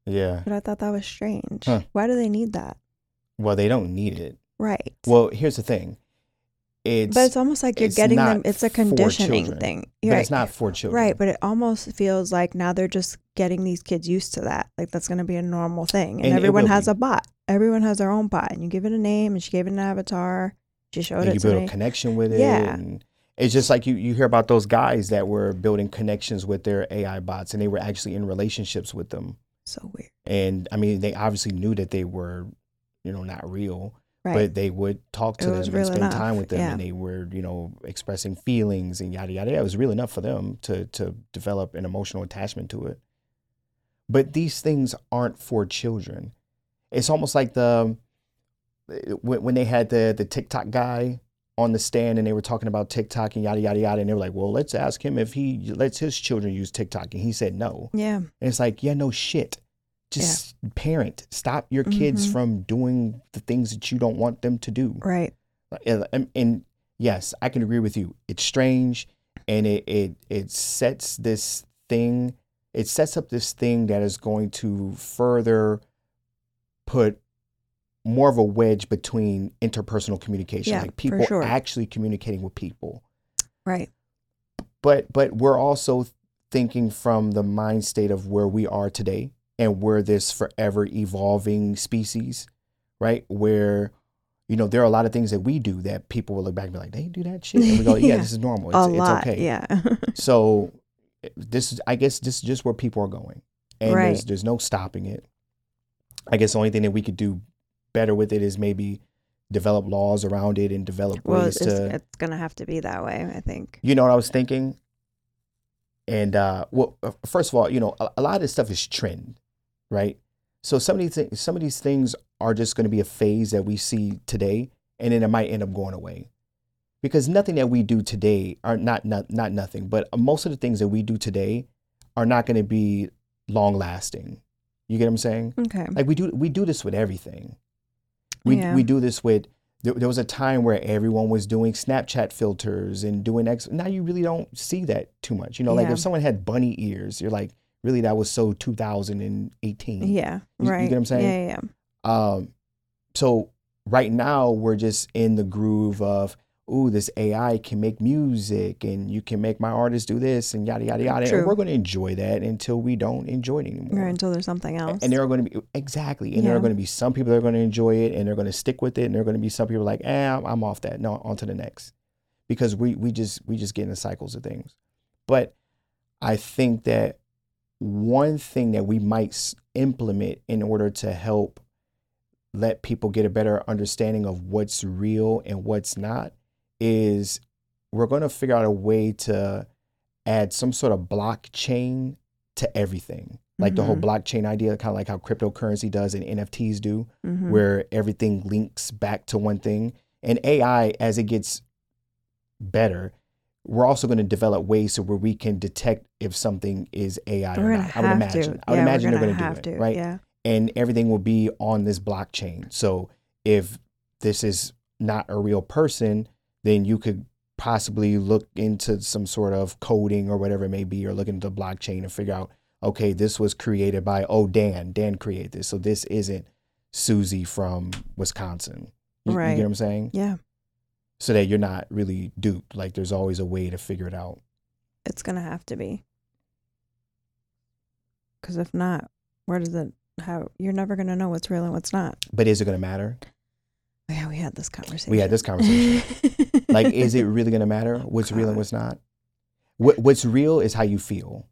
Yeah. But I thought that was strange. Huh. Why do they need that? Well, they don't need it. Right. Well, here's the thing. It's but it's almost like you're getting them. It's a conditioning children. thing. but You're it's not for children. Right, but it almost feels like now they're just getting these kids used to that. Like that's going to be a normal thing. And, And everyone has be. a bot. Everyone has their own bot. And you give it a name and she gave it an avatar. She showed and it you build me. a connection with it. Yeah. And, It's just like you, you hear about those guys that were building connections with their AI bots and they were actually in relationships with them. So weird. And I mean, they obviously knew that they were, you know, not real, Right. but they would talk to It them and spend enough, time with them yeah. and they were, you know, expressing feelings and yada yada. It was real enough for them to to develop an emotional attachment to it. But these things aren't for children. It's almost like the when, when they had the the TikTok guy on the stand and they were talking about TikTok and yada yada yada and they were like, "Well, let's ask him if he lets his children use TikTok." And he said no. yeah. And it's like, yeah, no shit. Just parent. Stop your kids Mhm. from doing the things that you don't want them to do. Right. And, and- yes, I can agree with you. It's strange, and it it it sets this thing. It sets up this thing that is going to further put more of a wedge between interpersonal communication, Yeah, like people sure. actually communicating with people Right. but but we're also thinking from the mind state of where we are today and we're this forever evolving species right where you know there are a lot of things that we do that people will look back and be like they do that shit and we go yeah, Yeah. this is normal it's, a it's lot. okay Yeah. so this is i guess this is just where people are going and Right. there's there's no stopping it i guess the only thing that we could do better with it is maybe develop laws around it and develop well, ways it's, to it's gonna have to be that way. I think. you know what I was thinking? And uh, well, uh, first of all, you know, a, a lot of this stuff is trend, right? So some of these things, some of these things are just going to be a phase that we see today, and then it might end up going away, because nothing that we do today are not not not nothing, but most of the things that we do today are not going to be long lasting. You get what I'm saying? Okay. Like we do we do this with everything. We Yeah. we do this with there, there was a time where everyone was doing Snapchat filters and doing X. Now you really don't see that too much. You know, like if someone had bunny ears, you're like, really, that was so 2018. Yeah. You- you right. get what I'm saying? Yeah. Yeah. yeah. Um, so right now we're just in the groove of, ooh, this AI can make music and you can make my artist do this and yada yada yada. True. And we're going to enjoy that until we don't enjoy it anymore. Right. Until there's something else. And there are going to be exactly, and there are going to be some people that are going to enjoy it, and they're going to stick with it, and there are going to be some people like, eh, I'm, I'm off that. No, on to the next, because we we just we just get in the cycles of things. But I think that one thing that we might implement in order to help let people get a better understanding of what's real and what's not is we're going to figure out a way to add some sort of blockchain to everything. Like the whole Mhm. blockchain idea, kind of like how cryptocurrency does and NFTs do, Mhm. where everything links back to one thing. And AI, as it gets better, we're also going to develop ways so where we can detect if something is AI We're or not. I would imagine. to. I would yeah, imagine we're they're gonna going have to do it, to. right? Yeah. and everything will be on this blockchain. So if this is not a real person, then you could possibly look into some sort of coding or whatever it may be, or look into the blockchain and figure out, okay, this was created by oh Dan, Dan created this, so this isn't Susie from Wisconsin. You, you Right. get what I'm saying? Yeah. So that you're not really duped. Like there's always a way to figure it out. It's gonna have to be. Because if not, where does it? How you're never gonna know what's real and what's not. But is it to matter? Oh, yeah, we had this conversation. We had this conversation. like is it really to matter oh, what's real and what's not what, what's real is how you feel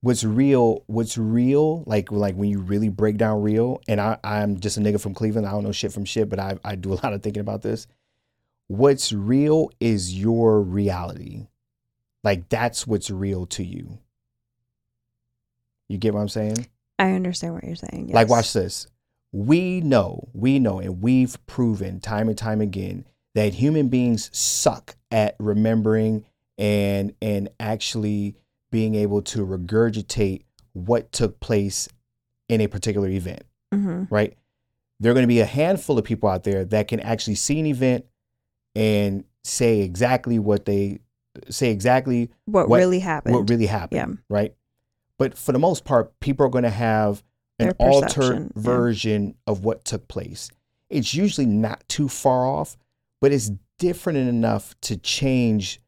what's real what's real like like when you really break down real and I, i'm just a nigga from cleveland i don't know shit from shit but I, I do a lot of thinking about this what's real is your reality like that's what's real to you you get what i'm saying I understand what you're saying. like, watch this. We know, we know, and we've proven time and time again that human beings suck at remembering and and actually being able to regurgitate what took place in a particular event, hmm right? There are going to be a handful of people out there that can actually see an event and say exactly what they say exactly What, what- really happened? what really happened Yeah. right? But for the most part, people are going to have an altered perception, yeah. version of what took place. It's usually not too far off, but it's different enough to change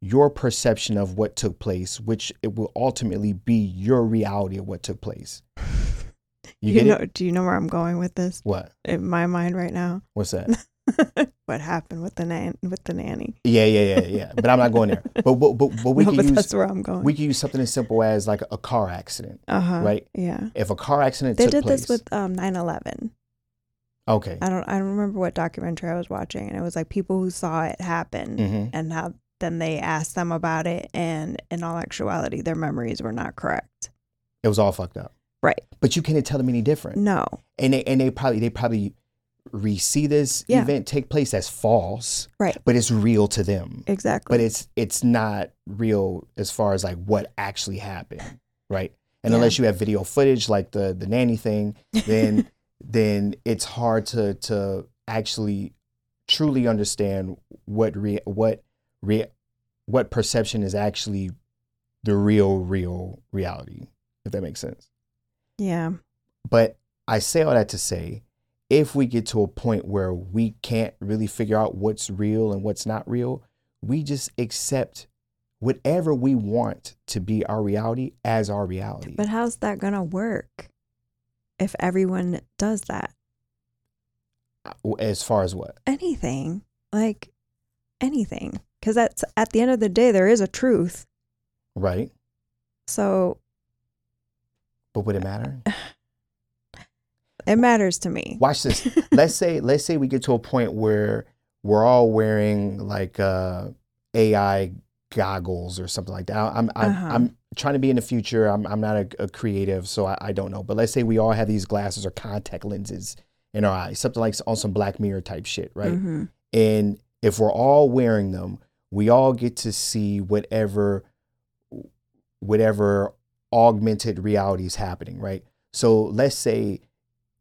your perception of what took place, which it will ultimately be your reality of what took place. You You get know? it? Do you know where I'm going with this? What? In my mind right now, What's that? what happened with the nan with the nanny. Yeah, yeah, yeah, yeah. But I'm not going there. But but but, but we no, can but use that's where I'm going. we can use something as simple as like a car accident, uh huh. right? Yeah. If a car accident They did place, this with um 9/11. okay, I don't I don't remember what documentary I was watching, and it was like people who saw it happen, hmm and how then they asked them about it, and in all actuality, their memories were not correct. it was all fucked up. Right. But you can't tell them any different. No. and they and they probably they probably re-see this Yeah. event take place as false, Right. but it's real to them. Exactly. But it's it's not real as far as like what actually happened, right? And Yeah. unless you have video footage like the the nanny thing, then then it's hard to to actually truly understand what re, what re, what perception is actually the real real reality, if that makes sense. yeah. But I say all that to say, if we get to a point where we can't really figure out what's real and what's not real, we just accept whatever we want to be our reality as our reality. But how's that gonna work if everyone does that? Uh, as far as what? Anything like anything, because that's at the end of the day there is a truth. Right? So But would it matter? It matters to me. Watch this. let's say let's say we get to a point where we're all wearing like uh AI goggles or something like that. I'm I'm, Uh-huh. I'm trying to be in the future. I'm I'm not a, a creative, so I, I don't know. But let's say we all have these glasses or contact lenses in our eyes, something like on some Black Mirror type shit, right? Mhm. And if we're all wearing them, we all get to see whatever whatever augmented reality is happening, right? So let's say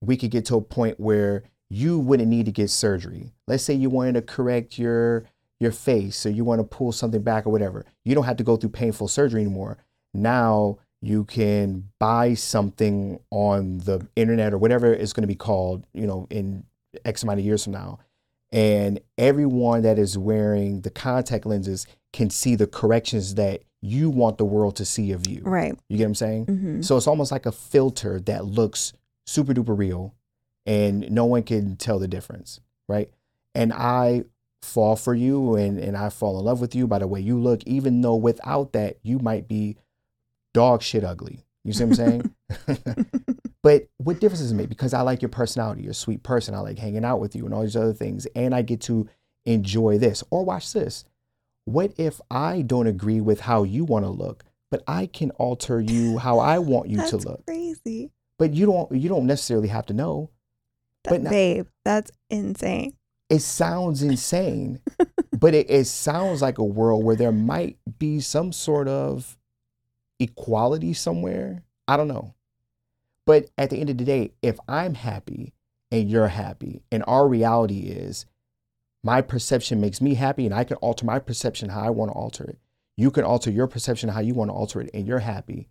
we could get to a point where you wouldn't need to get surgery. Let's say you wanted to correct your your face or you want to pull something back or whatever. You don't have to go through painful surgery anymore. Now you can buy something on the internet or whatever it's going to be called, you know, in X amount of years from now. And everyone that is wearing the contact lenses can see the corrections that you want the world to see of you. Right. You get what I'm saying? hmm So it's almost like a filter that looks super duper real and no one can tell the difference, right? And I fall for you and, and I fall in love with you by the way you look, even though without that, you might be dog shit ugly. You see what I'm saying? but what difference does it make? Because I like your personality, you're a sweet person. I like hanging out with you and all these other things. And I get to enjoy this. Or watch this. What if I don't agree with how you want to look, but I can alter you how I want you to look? crazy. But you don't you don't necessarily have to know. That, But now- babe, that's insane. It sounds insane, but it, it sounds like a world where there might be some sort of equality somewhere. I don't know. But at the end of the day, if I'm happy and you're happy, and our reality is my perception makes me happy, and I can alter my perception how I want to alter it. You can alter your perception how you want to alter it, and you're happy.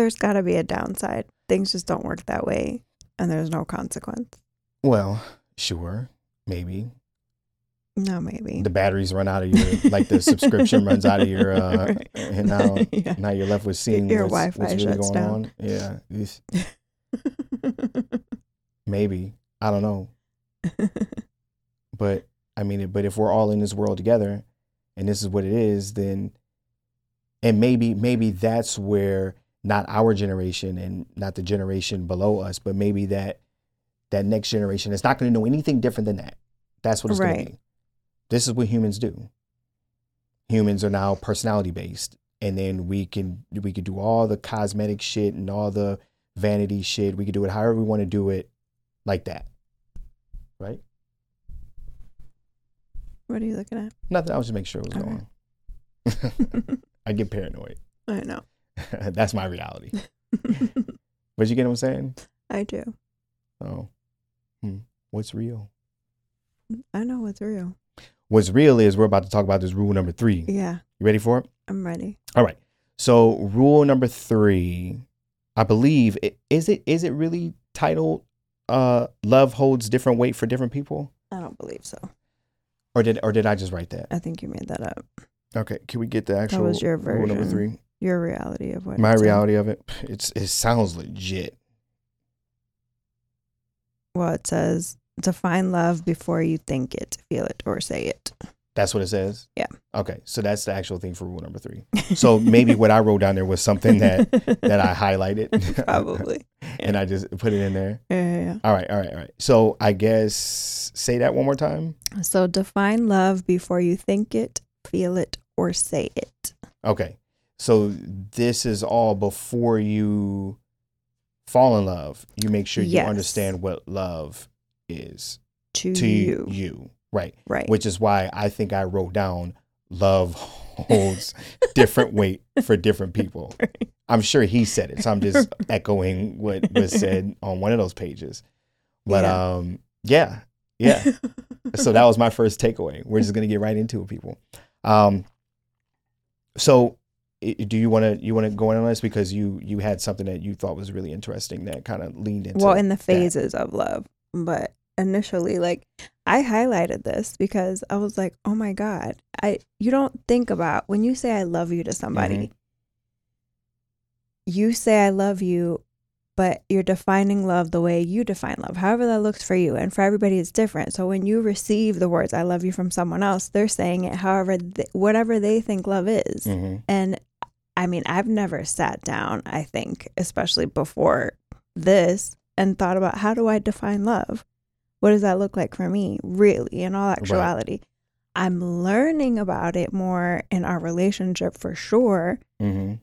There's got to be a downside. Things just don't work that way, and there's no consequence. Well, sure, maybe. No, maybe. The batteries run out of your, like the subscription runs out of your, uh, Right. and now Yeah. now you're left with seeing Your what's, Wi-Fi what's really shuts going down. on. Yeah, maybe I don't know, but I mean, but if we're all in this world together, and this is what it is, then, and maybe maybe that's where not our generation and not the generation below us, but maybe that that next generation is not going to know anything different than that. That's what it's going to be. This is what humans do. Humans are now personality based, and then we can we could do all the cosmetic shit and all the vanity shit. We could do it however we want to do it, like that, right? what are you looking at? Nothing. I was just making sure it was going. I get paranoid. I know. That's my reality. But you get what I'm saying? I do. Oh, hmm. what's real? I know what's real. What's real is we're about to talk about this rule number three. Yeah, You ready for it? I'm ready. All right. So rule number three, I believe, is it is it really titled uh, "Love holds different weight for different people," I don't believe so. or did or did I just write that? I think you made that up. Okay, can we get the actual that was your version. rule number three? Your reality of what My reality of it, it's it sounds legit. Well, it says define love before you think it, feel it, or say it. That's what it says. Yeah. Okay, so that's the actual thing for rule number three. So maybe what I wrote down there was something that that I highlighted, Probably. and I just put it in there. Yeah, yeah, yeah. All right, all right, all right. So I guess say that one more time. So define love before you think it, feel it, or say it. Okay. So this is all before you fall in love. You make sure you understand what love is To, to you. you. Right. Right. Which is why I think I wrote down love holds different weight for different people. I'm sure he said it. So I'm just echoing what was said on one of those pages. But Yeah. um yeah. Yeah. so that was my first takeaway. We're just gonna get right into it, people. Um, so do you want to you want to go in on this because you you had something that you thought was really interesting that kind of leaned into well, in the phases of love, but initially, like I highlighted this because I was like, oh my god, I you don't think about when you say I love you to somebody, Mhm. you say I love you. But you're defining love the way you define love, however that looks for you. And for everybody, it's different. So when you receive the words "I love you" from someone else, they're saying it however, th- whatever they think love is. Mhm. And I mean, I've never sat down, I think, especially before this, and thought about how do I define love? What does that look like for me, really, in all actuality? I'm learning about it more in our relationship for sure, Mhm.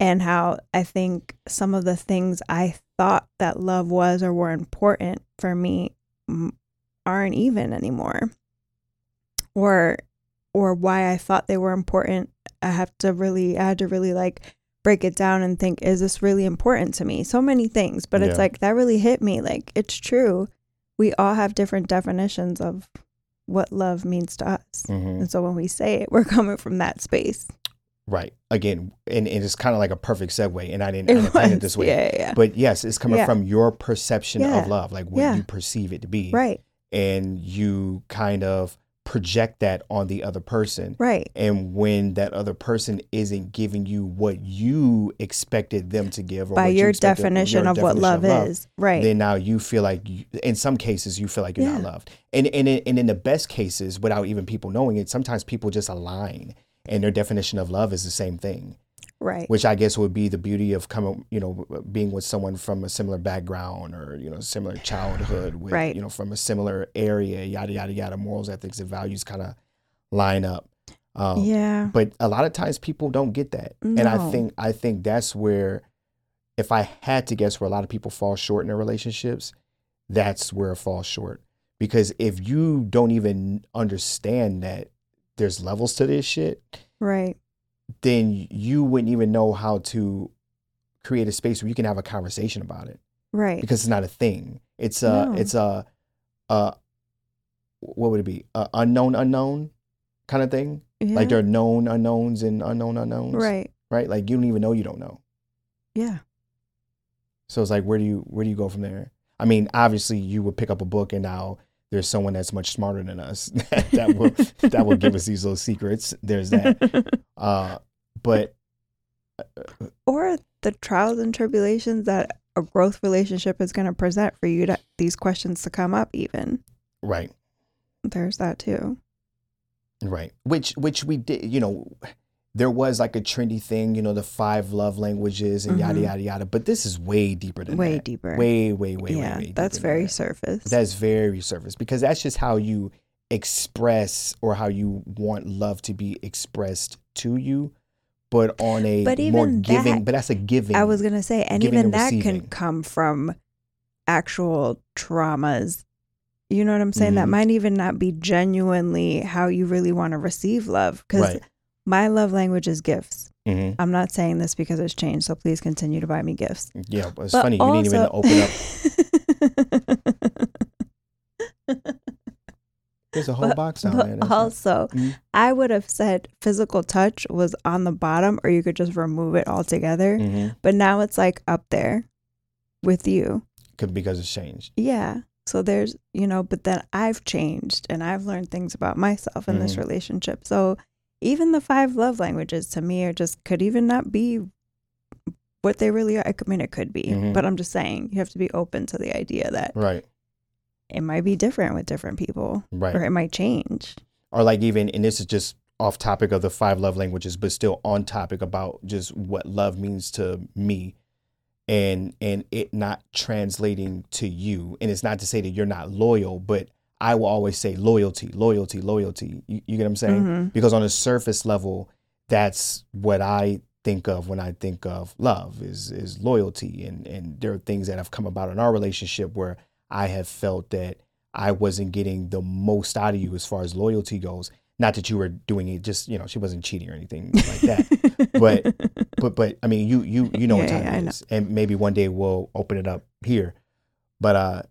and how I think some of the things I thought that love was or were important for me aren't even anymore. Or or why I thought they were important, I have to really I had to really like break it down and think is this really important to me? So many things, but it's like that really hit me like it's true. We all have different definitions of what love means to us. Mhm. And so when we say it, we're coming from that space. Right. Again, and, and it's kind of like a perfect segue, and I didn't, I didn't plan it this way. Yeah, yeah, yeah. But yes, it's coming Yeah. from your perception Yeah. of love, like what Yeah. you perceive it to be. right, And you kind of project that on the other person. right. And when that other person isn't giving you what you expected them to give, or By what you your definition your of what love, of is. Right. then now you feel like, you, in some cases, you feel like you're not loved. And, and, in- and in the best cases, without even people knowing it, sometimes people just align and their definition of love is the same thing right. which I guess would be the beauty of coming, you know, being with someone from a similar background or you know, similar childhood with, Right. you know, from a similar area, yada yada yada. Morals, ethics, and values kind of line up. Um, yeah. But a lot of times people don't get that, and I think I think that's where, if I had to guess, where a lot of people fall short in their relationships, that's where it falls short. Because if you don't even understand that there's levels to this shit, Right. Then you wouldn't even know how to create a space where you can have a conversation about it Right. because it's not a thing. It's a No. it's a uh what would it be? A unknown unknown kind of thing. yeah. Like there are known unknowns and unknown unknowns. right. Right? Like you don't even know you don't know. Yeah. So it's like where do you where do you go from there? I mean, obviously you would pick up a book and now there's someone that's much smarter than us that will that will give us these little secrets. There's that. Uh but or the trials and tribulations that a growth relationship is going to present for you to these questions to come up even right. there's that too Right. Which which we did, you know, there was like a trendy thing, you know, the five love languages and yada Mhm. yada yada. But this is way deeper than way that. Way deeper Way, way, way, yeah way, way. that's very that. surface That's very surface because that's just how you express or how you want love to be expressed to you, but on a But more even giving. that- But that's a giving. i was going to say and even and that can come from actual traumas you know what i'm saying that Mhm. might even not be genuinely how you really want to receive love because right. My love language is gifts hmm i'm not saying this because it's changed so please continue to buy me gifts Yeah, but it's But funny. You didn't even open up. There's a whole But- box down there. Also, Mhm. I would have said physical touch was on the bottom, or you could just remove it altogether. Mhm. But now it's like up there with you. Could- because it's changed. Yeah. So there's, you know, but then I've changed and I've learned things about myself in this Mhm. relationship. So even the five love languages to me are just could even not be what they really are. I mean, it could be, Mhm. but I'm just saying you have to be open to the idea that Right. it might be different with different people, Right. or it might change. or like even and this is just off topic of the five love languages but still on topic about just what love means to me and and it not translating to you and it's not to say that you're not loyal but i will always say loyalty loyalty loyalty. You, you get what i'm saying? Mhm. because on a surface level that's what i think of when i think of love is is loyalty. And and there are things that have come about in our relationship where i have felt that i wasn't getting the most out of you as far as loyalty goes. Not that you were doing it just you know she wasn't cheating or anything like that. But but but i mean you you you know what time yeah, I it know. and maybe one day we'll open it up here. But uh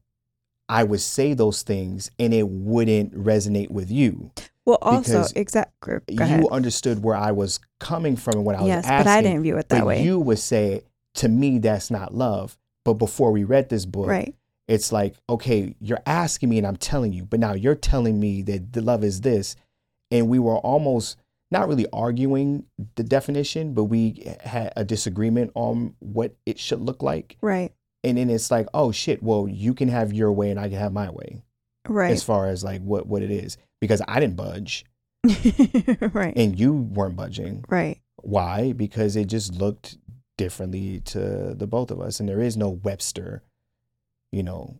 i would say those things and it wouldn't resonate with you well, also, exactly. You ahead. understood where I was coming from and what I was yes, asking. Yes, but I didn't view it that way. you would say to me that's not love. But before we read this book, right. it's like, okay, you're asking me and I'm telling you, but now you're telling me that the love is this. And we were almost not really arguing the definition, but we had a disagreement on what it should look like. Right. And then it's like, oh shit, well, you can have your way and I can have my way Right. as far as like what, what it is. Because I didn't budge right. and you weren't budging. right. Why? Because it just looked differently to the both of us, and there is no Webster, you know.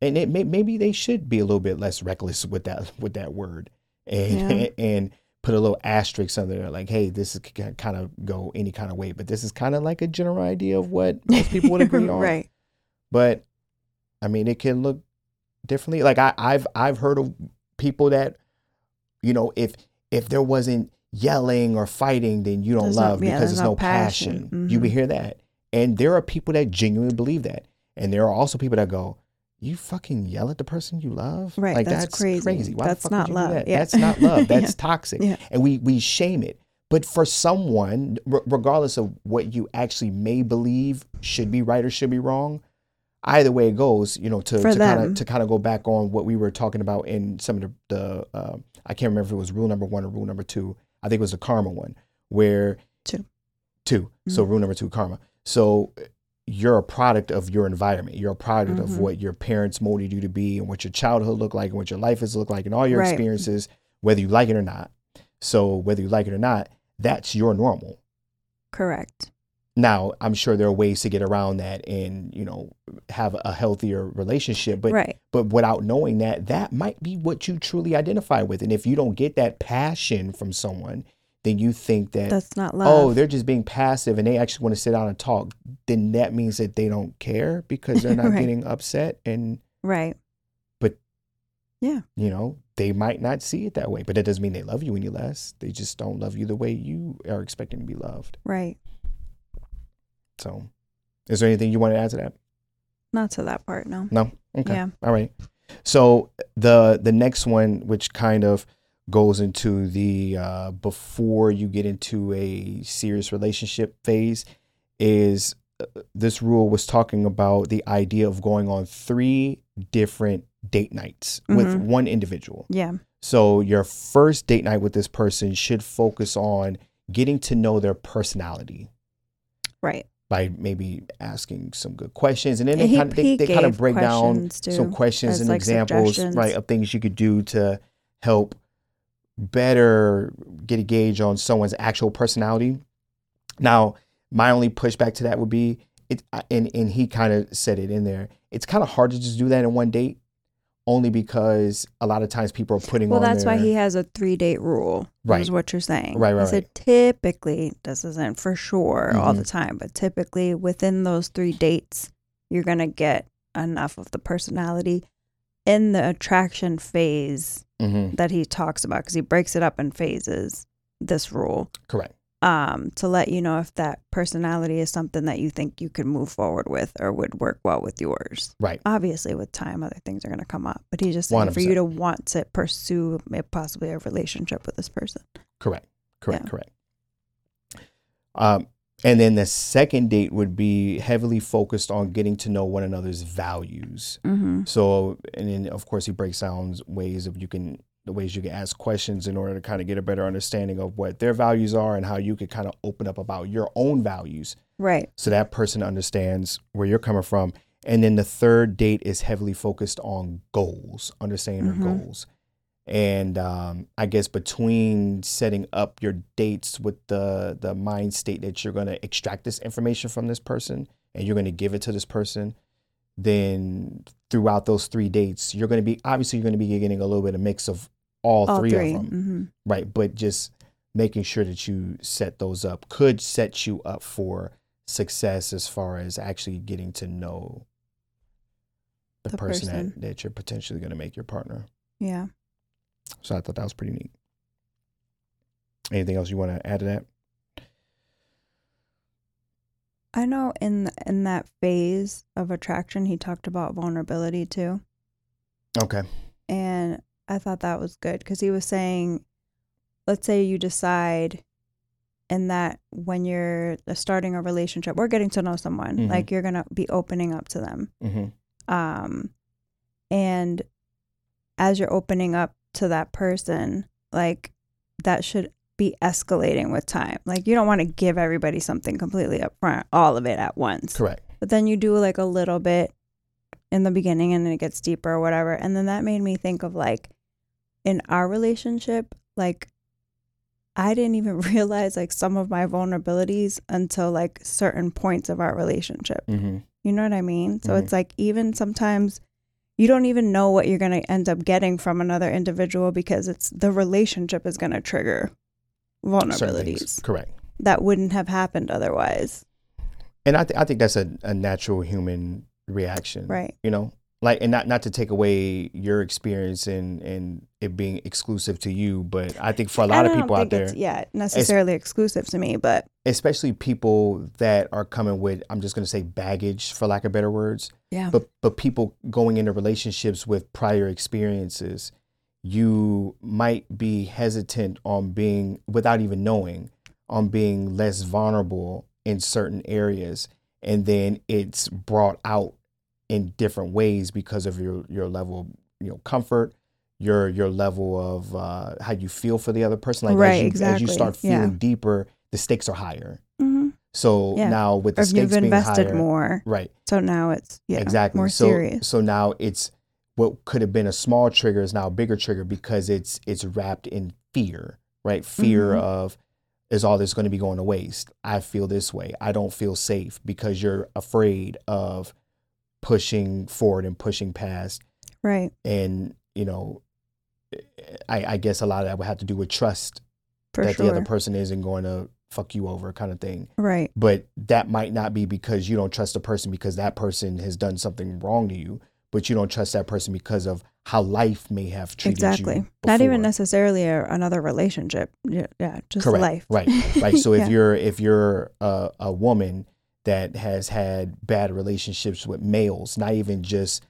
And it may, maybe they should be a little bit less reckless with that with that word, and Yeah. and put a little asterisk under there, like, hey, this is kind of go any kind of way, but this is kind of like a general idea of what most people would agree on. right. But I mean, it can look differently. Like I, I've I've heard of people that, you know, if if there wasn't yelling or fighting, then you don't There's no- love yeah, because there's there's no no passion. passion. You would Mhm. hear that, and there are people that genuinely believe that, and there are also people that go. You fucking yell at the person you love, Right, Like that's crazy. Why the That's not love. that? Yeah. That's not love. That's Yeah. toxic, Yeah. and we we shame it. But for someone, r- regardless of what you actually may believe should be right or should be wrong, either way it goes, you know, to to kind of to kind of go back on what we were talking about in some of the the uh, I can't remember if it was rule number one or rule number two. I think it was the karma one, where Two. 2 So rule number two, karma. So you're a product of your environment. You're a product of Mhm. what your parents molded you to be, and what your childhood looked like, and what your life has looked like, and all your Right. experiences, whether you like it or not. So whether you like it or not, that's your normal. Correct. Now, I'm sure there are ways to get around that and, you know, have a healthier relationship, but right. but without knowing that, that might be what you truly identify with. And if you don't get that passion from someone, then you think that That's not oh, love. oh, they're just being passive and they actually want to sit down and talk, then that means that they don't care because they're not Right. getting upset and right. But yeah, you know, they might not see it that way. But that doesn't mean they love you any less. They just don't love you the way you are expecting to be loved. Right. So is there anything you want to add to that? Not to that part. No. No? Okay. Yeah. All right. So the the next one, which kind of goes into the uh, before you get into a serious relationship phase, is uh, this rule was talking about the idea of going on three different date nights with Mhm. one individual. Yeah. So your first date night with this person should focus on getting to know their personality Right. by maybe asking some good questions, and then And they he- kind of they, they kind of break down questions, some questions and like, examples, right, of things you could do to help better get a gauge on someone's actual personality. Now, my only pushback to that would be it, and and he kind of said it in there. It's kind of hard to just do that in one date, only because a lot of times people are putting Well, that's why he has a three date rule. Right. Is what you're saying. Right, right, He said typically, this isn't for sure all Mm-hmm. the time, but typically within those three dates, you're going to get enough of the personality in the attraction phase Mhm, that he talks about because he breaks it up in phases, this rule, correct. um, to let you know if that personality is something that you think you could move forward with or would work well with yours. Right. Obviously, with time, other things are going to come up, but he's just saying for 100%. you to want to pursue possibly a relationship with this person. Correct. Correct. Yeah. Correct. Um, and then the second date would be heavily focused on getting to know one another's values. Mm-hmm. So, and then of course he breaks down ways of you can the ways you can ask questions in order to kind of get a better understanding of what their values are and how you could kind of open up about your own values Right. so that person understands where you're coming from. And then the third date is heavily focused on goals, understanding Mhm. their goals. And um, I guess between setting up your dates with the the mind state that you're going to extract this information from this person and you're going to give it to this person, then throughout those three dates, you're going to be obviously you're going to be getting a little bit of a mix of all, All three, three. of them, hmm right? But just making sure that you set those up could set you up for success as far as actually getting to know the, The person, person. That, that you're potentially going to make your partner. Yeah. So I thought that was pretty neat. Anything else you want to add to that? I know in in that phase of attraction, he talked about vulnerability too, Okay. and I thought that was good because he was saying, let's say you decide, in that when you're starting a relationship or getting to know someone, Mhm. like you're gonna be opening up to them, Mm-hmm. um, and as you're opening up to that person, like that should be escalating with time. Like you don't want to give everybody something completely up front, all of it at once. Correct. But then you do like a little bit in the beginning and it gets deeper or whatever. And then that made me think of like in our relationship, like I didn't even realize like some of my vulnerabilities until like certain points of our relationship. Mm-hmm. You know what I mean? So Mhm. it's like even sometimes you don't even know what you're going to end up getting from another individual because it's the relationship is going to trigger vulnerabilities Correct. that wouldn't have happened otherwise. And I, th- I think that's a, a natural human reaction. Right. You know, like, and not, not to take away your experience and, and it being exclusive to you, but I think for a lot of people out there, yeah, necessarily exclusive to me, but especially people that are coming with, I'm just going to say baggage for lack of better words, yeah. but but people going into relationships with prior experiences you might be hesitant on being without even knowing on being less vulnerable in certain areas and then it's brought out in different ways because of your your level of you know comfort your your level of uh, how you feel for the other person. Like Right, as, you, as you start Yeah. feeling deeper the stakes are higher. Hmm so Yeah. now with the Or you've stakes being invested higher more, right. so now it's yeah, exactly. more so serious. so now it's what could have been a small trigger is now a bigger trigger because it's it's wrapped in fear right? Fear Mhm. of is all this going to be going to waste? I feel this way. I don't feel safe because you're afraid of pushing forward and pushing past Right. and you know i i guess a lot of that would have to do with trust For that sure. the other person isn't going to fuck you over kind of thing right. but that might not be because you don't trust the person because that person has done something wrong to you but you don't trust that person because of how life may have treated Exactly. you Not even necessarily a, another relationship. Yeah, yeah just Correct. life. right right so if Yeah. you're if you're a, a woman that has had bad relationships with males not even just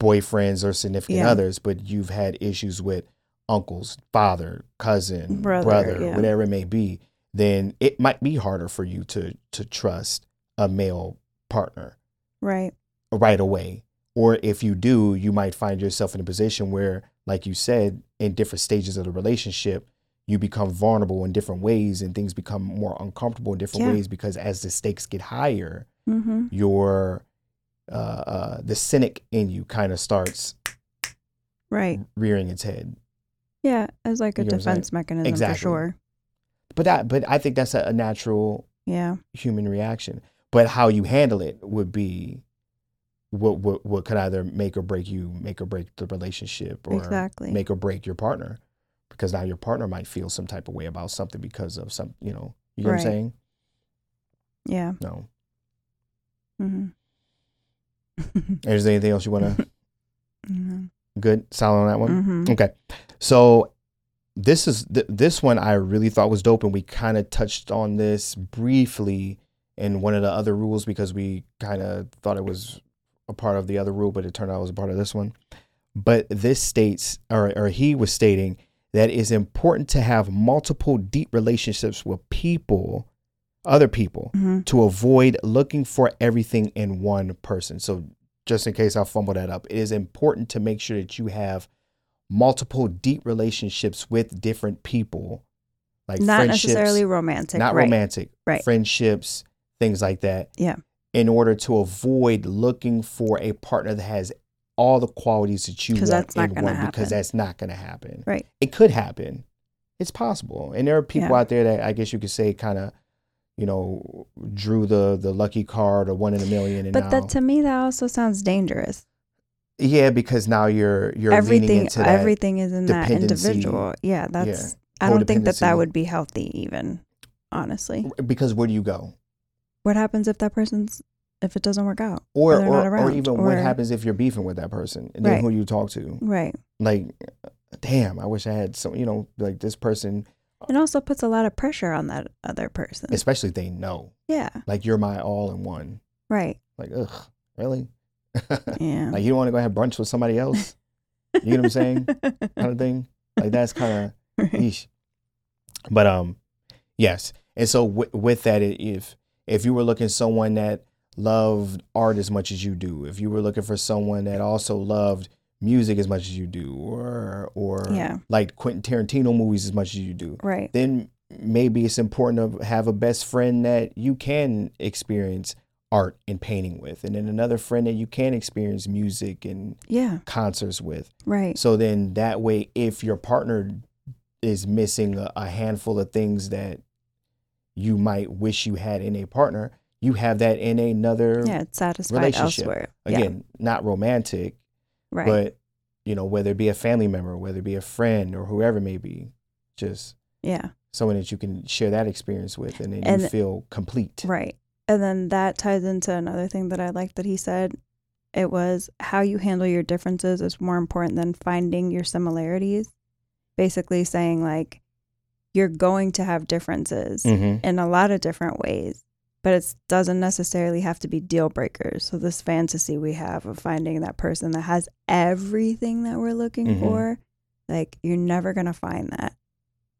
boyfriends or significant Yeah. others but you've had issues with uncles father cousin Brother, brother, yeah. whatever it may be then it might be harder for you to to trust a male partner Right. right away. Or if you do, you might find yourself in a position where, like you said, in different stages of the relationship, you become vulnerable in different ways and things become more uncomfortable in different Yeah. ways because as the stakes get higher, Mm-hmm. your uh, uh, the cynic in you kind of starts Right. rearing its head. Yeah. As like a You know what I'm saying? defense mechanism Exactly. for sure. But that, but I think that's a, a natural Yeah. human reaction. But how you handle it would be what what what could either make or break you, make or break the relationship, or Exactly. make or break your partner, because now your partner might feel some type of way about something because of some, you know, you know what I'm saying? Yeah. No. Mm-hmm. Is there anything else you want to? mm-hmm. Good, solid on that one. Mm-hmm. Okay, so this is th- this one I really thought was dope, and we kind of touched on this briefly in one of the other rules because we kind of thought it was a part of the other rule, but it turned out it was a part of this one. But this states, or or he was stating that it's important to have multiple deep relationships with people, other people, Mm-hmm. to avoid looking for everything in one person. So, just in case I fumble that up, it is important to make sure that you have multiple deep relationships with different people, like Not necessarily romantic. not right. romantic, Right. friendships, things like that. Yeah. in order to avoid looking for a partner that has all the qualities that you want that's not in one because that's not going to happen. Right. It could happen. It's possible. And there are people Yeah. out there that I guess you could say kind of, you know, drew the the lucky card or one in a million and But now that to me that also sounds dangerous. yeah, because now you're you're leaning everything into that. everything is in that individual. Yeah, that's I don't think that that would be healthy even honestly. because where do you go? What happens if that person's if it doesn't work out? Or or, or even or- what happens if you're beefing with that person and then Right. who you talk to? Right. Like, damn, I wish I had some. You know, like this person, It also puts a lot of pressure on that other person. especially if they know, yeah. like you're my all in one. Right. Like, ugh, really? Yeah. like you don't want to go have brunch with somebody else, You know what I'm saying? kind of thing. Like that's kind of Right. But um, yes. And so w- with that, if if you were looking someone that loved art as much as you do, if you were looking for someone that also loved music as much as you do, or or Yeah. like Quentin Tarantino movies as much as you do, Right. then maybe it's important to have a best friend that you can experience art and painting with, and then another friend that you can experience music and Yeah. concerts with. Right. So then that way, if your partner is missing a, a handful of things that you might wish you had in a partner, you have that in another, Yeah, it's satisfied relationship. elsewhere. again, not romantic. Right. but you know, whether it be a family member, whether it be a friend or whoever it may be, just yeah. someone that you can share that experience with and then And- you feel complete. Right. And then that ties into another thing that I like that he said. It was how you handle your differences is more important than finding your similarities. Basically saying like you're going to have differences Mm-hmm. in a lot of different ways, but it doesn't necessarily have to be deal breakers. So this fantasy we have of finding that person that has everything that we're looking Mhm. for, like you're never going to find that.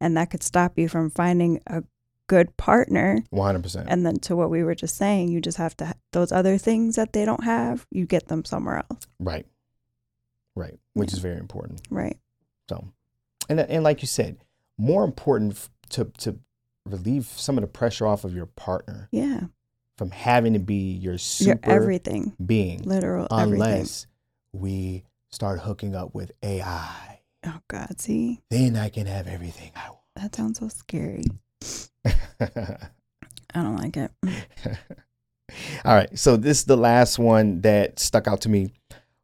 And that could stop you from finding a good partner One hundred percent. and then to what we were just saying, you just have to ha- those other things that they don't have, you get them somewhere else. Right. Right. Which Yeah. is very important. Right. So, and and like you said, more important to to relieve some of the pressure off of your partner Yeah. from having to be your Your super everything. being, Literal everything. unless we start hooking up with AI. Oh God, see? Then I can have everything I want. That sounds so scary. I don't like it. All right. So this is the last one that stuck out to me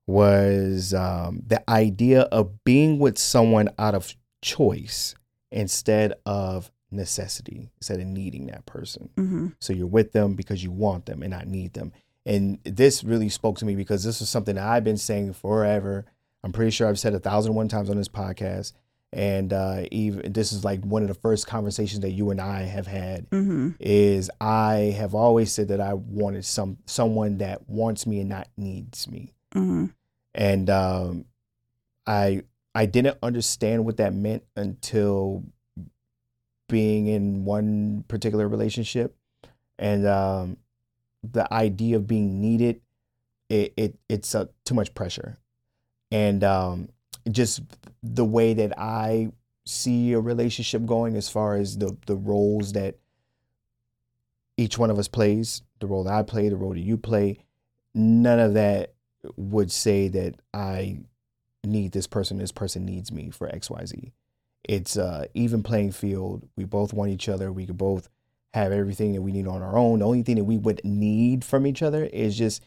was um, the idea of being with someone out of choice instead of necessity, instead of needing that person. hmm So you're with them because you want them and not need them. And this really spoke to me because this is something that I've been saying forever. I'm pretty sure I've said a thousand and one times on this podcast. And uh, even this is like one of the first conversations that you and I have had hmm is I have always said that I wanted some someone that wants me and not needs me. hmm And um, I I didn't understand what that meant until being in one particular relationship, and um, the idea of being needed, it, it it's uh, too much pressure, and um, just the way that I see a relationship going, as far as the the roles that each one of us plays, the role that I play, the role that you play, none of that would say that I need this person, this person needs me for XYZ. It's uh even playing field. We both want each other. We could both have everything that we need on our own. The only thing that we would need from each other is just,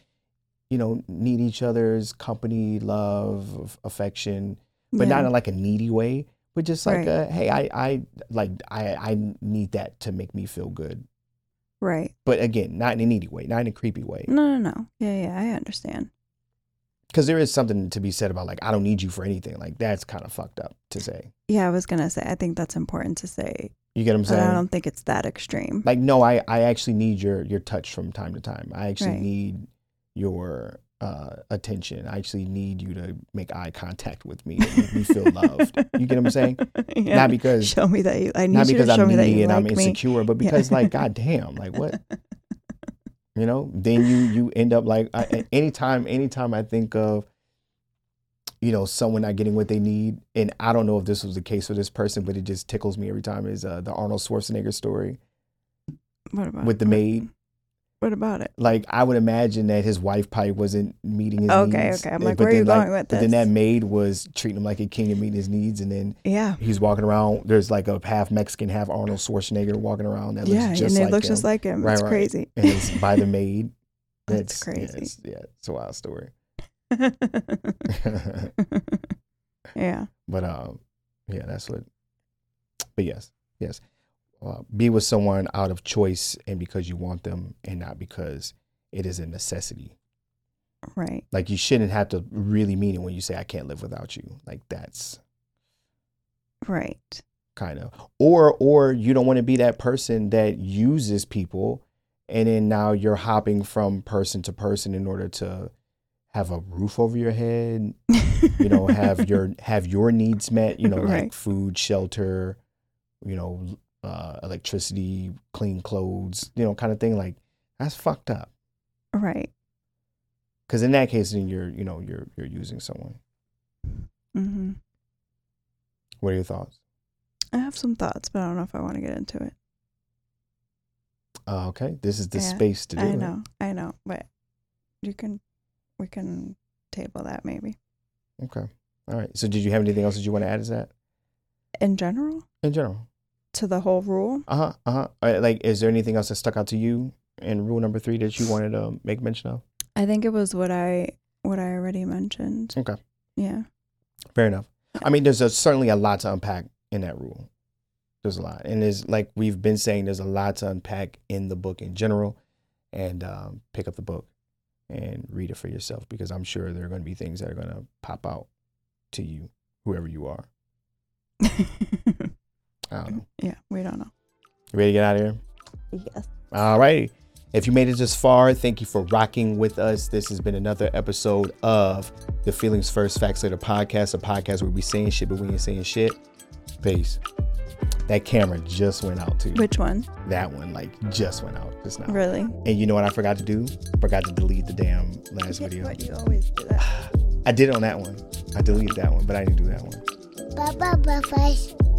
you know, need each other's company, love, affection, but not in like a needy way, but just like Right. a, hey, I I like I I need that to make me feel good. right. But again, not in a needy way, not in a creepy way. No, no, no. Yeah, yeah, I understand. Because there is something to be said about like I don't need you for anything. Like that's kind of fucked up to say. Yeah, I was gonna say. I think that's important to say, You get what I'm saying? I don't think it's that extreme. like no, I I actually need your your touch from time to time. I actually Right. need your uh, attention. I actually need you to make eye contact with me, and make me feel loved. You get what I'm saying? Yeah. Not because show me that you. I need not you because to show I'm me that needy you and I'm like me. insecure, but Yeah. because like goddamn, like what? You know, then you you end up like I, anytime anytime I think of you know someone not getting what they need, and I don't know if this was the case for this person, but it just tickles me every time. Is uh, the Arnold Schwarzenegger story What about with the maid What about it? Like I would imagine that his wife probably wasn't meeting his Okay, needs. okay. Okay. I'm like, but where are you then, going with this? But then that maid was treating him like a king and meeting his needs, and then Yeah. he's walking around. There's like a half Mexican, half Arnold Schwarzenegger walking around that looks Yeah, just and it like looks him. just like him. Right, it's right. crazy. and it's by the maid. That's yeah, crazy. it's, yeah, it's a wild story. yeah. but um, yeah, that's what. But yes, yes, uh, be with someone out of choice and because you want them, and not because it is a necessity. Right. Like you shouldn't have to really mean it when you say I can't live without you. Like that's Right. kind of or or you don't want to be that person that uses people and then now you're hopping from person to person in order to have a roof over your head you know have your have your needs met you know like food shelter you know uh electricity clean clothes you know kind of thing like that's fucked up right. because in that case then you're you know you're you're using someone Mm-hmm. what are your thoughts I have some thoughts, but I don't know if I want to get into it. uh, okay this is the Yeah, space to do I it know. I know. But you can, we can table that maybe. okay all right so did you have anything else that you want to add to that In general, in general to the whole rule, Uh huh. Uh huh. Like, is there anything else that stuck out to you in rule number three that you wanted to make mention of? I think it was what I what I already mentioned. Okay. Yeah. Fair enough. I mean, there's a, certainly a lot to unpack in that rule. There's a lot, and there's like we've been saying, there's a lot to unpack in the book in general. And um, pick up the book and read it for yourself because I'm sure there are going to be things that are going to pop out to you, whoever you are. I don't know. yeah, we don't know. You ready to get out of here? Yes. All right. If you made it this far, thank you for rocking with us. This has been another episode of the Feelings First Facts Later podcast, a podcast where we saying shit, but we ain't saying shit. Peace. That camera just went out too. Which one? That one like just went out just now. Really? And you know what I forgot to do? Forgot to delete the damn last video. What you always do that. I did it on that one. I deleted that one, but I didn't do that one. Bye bye bye bye.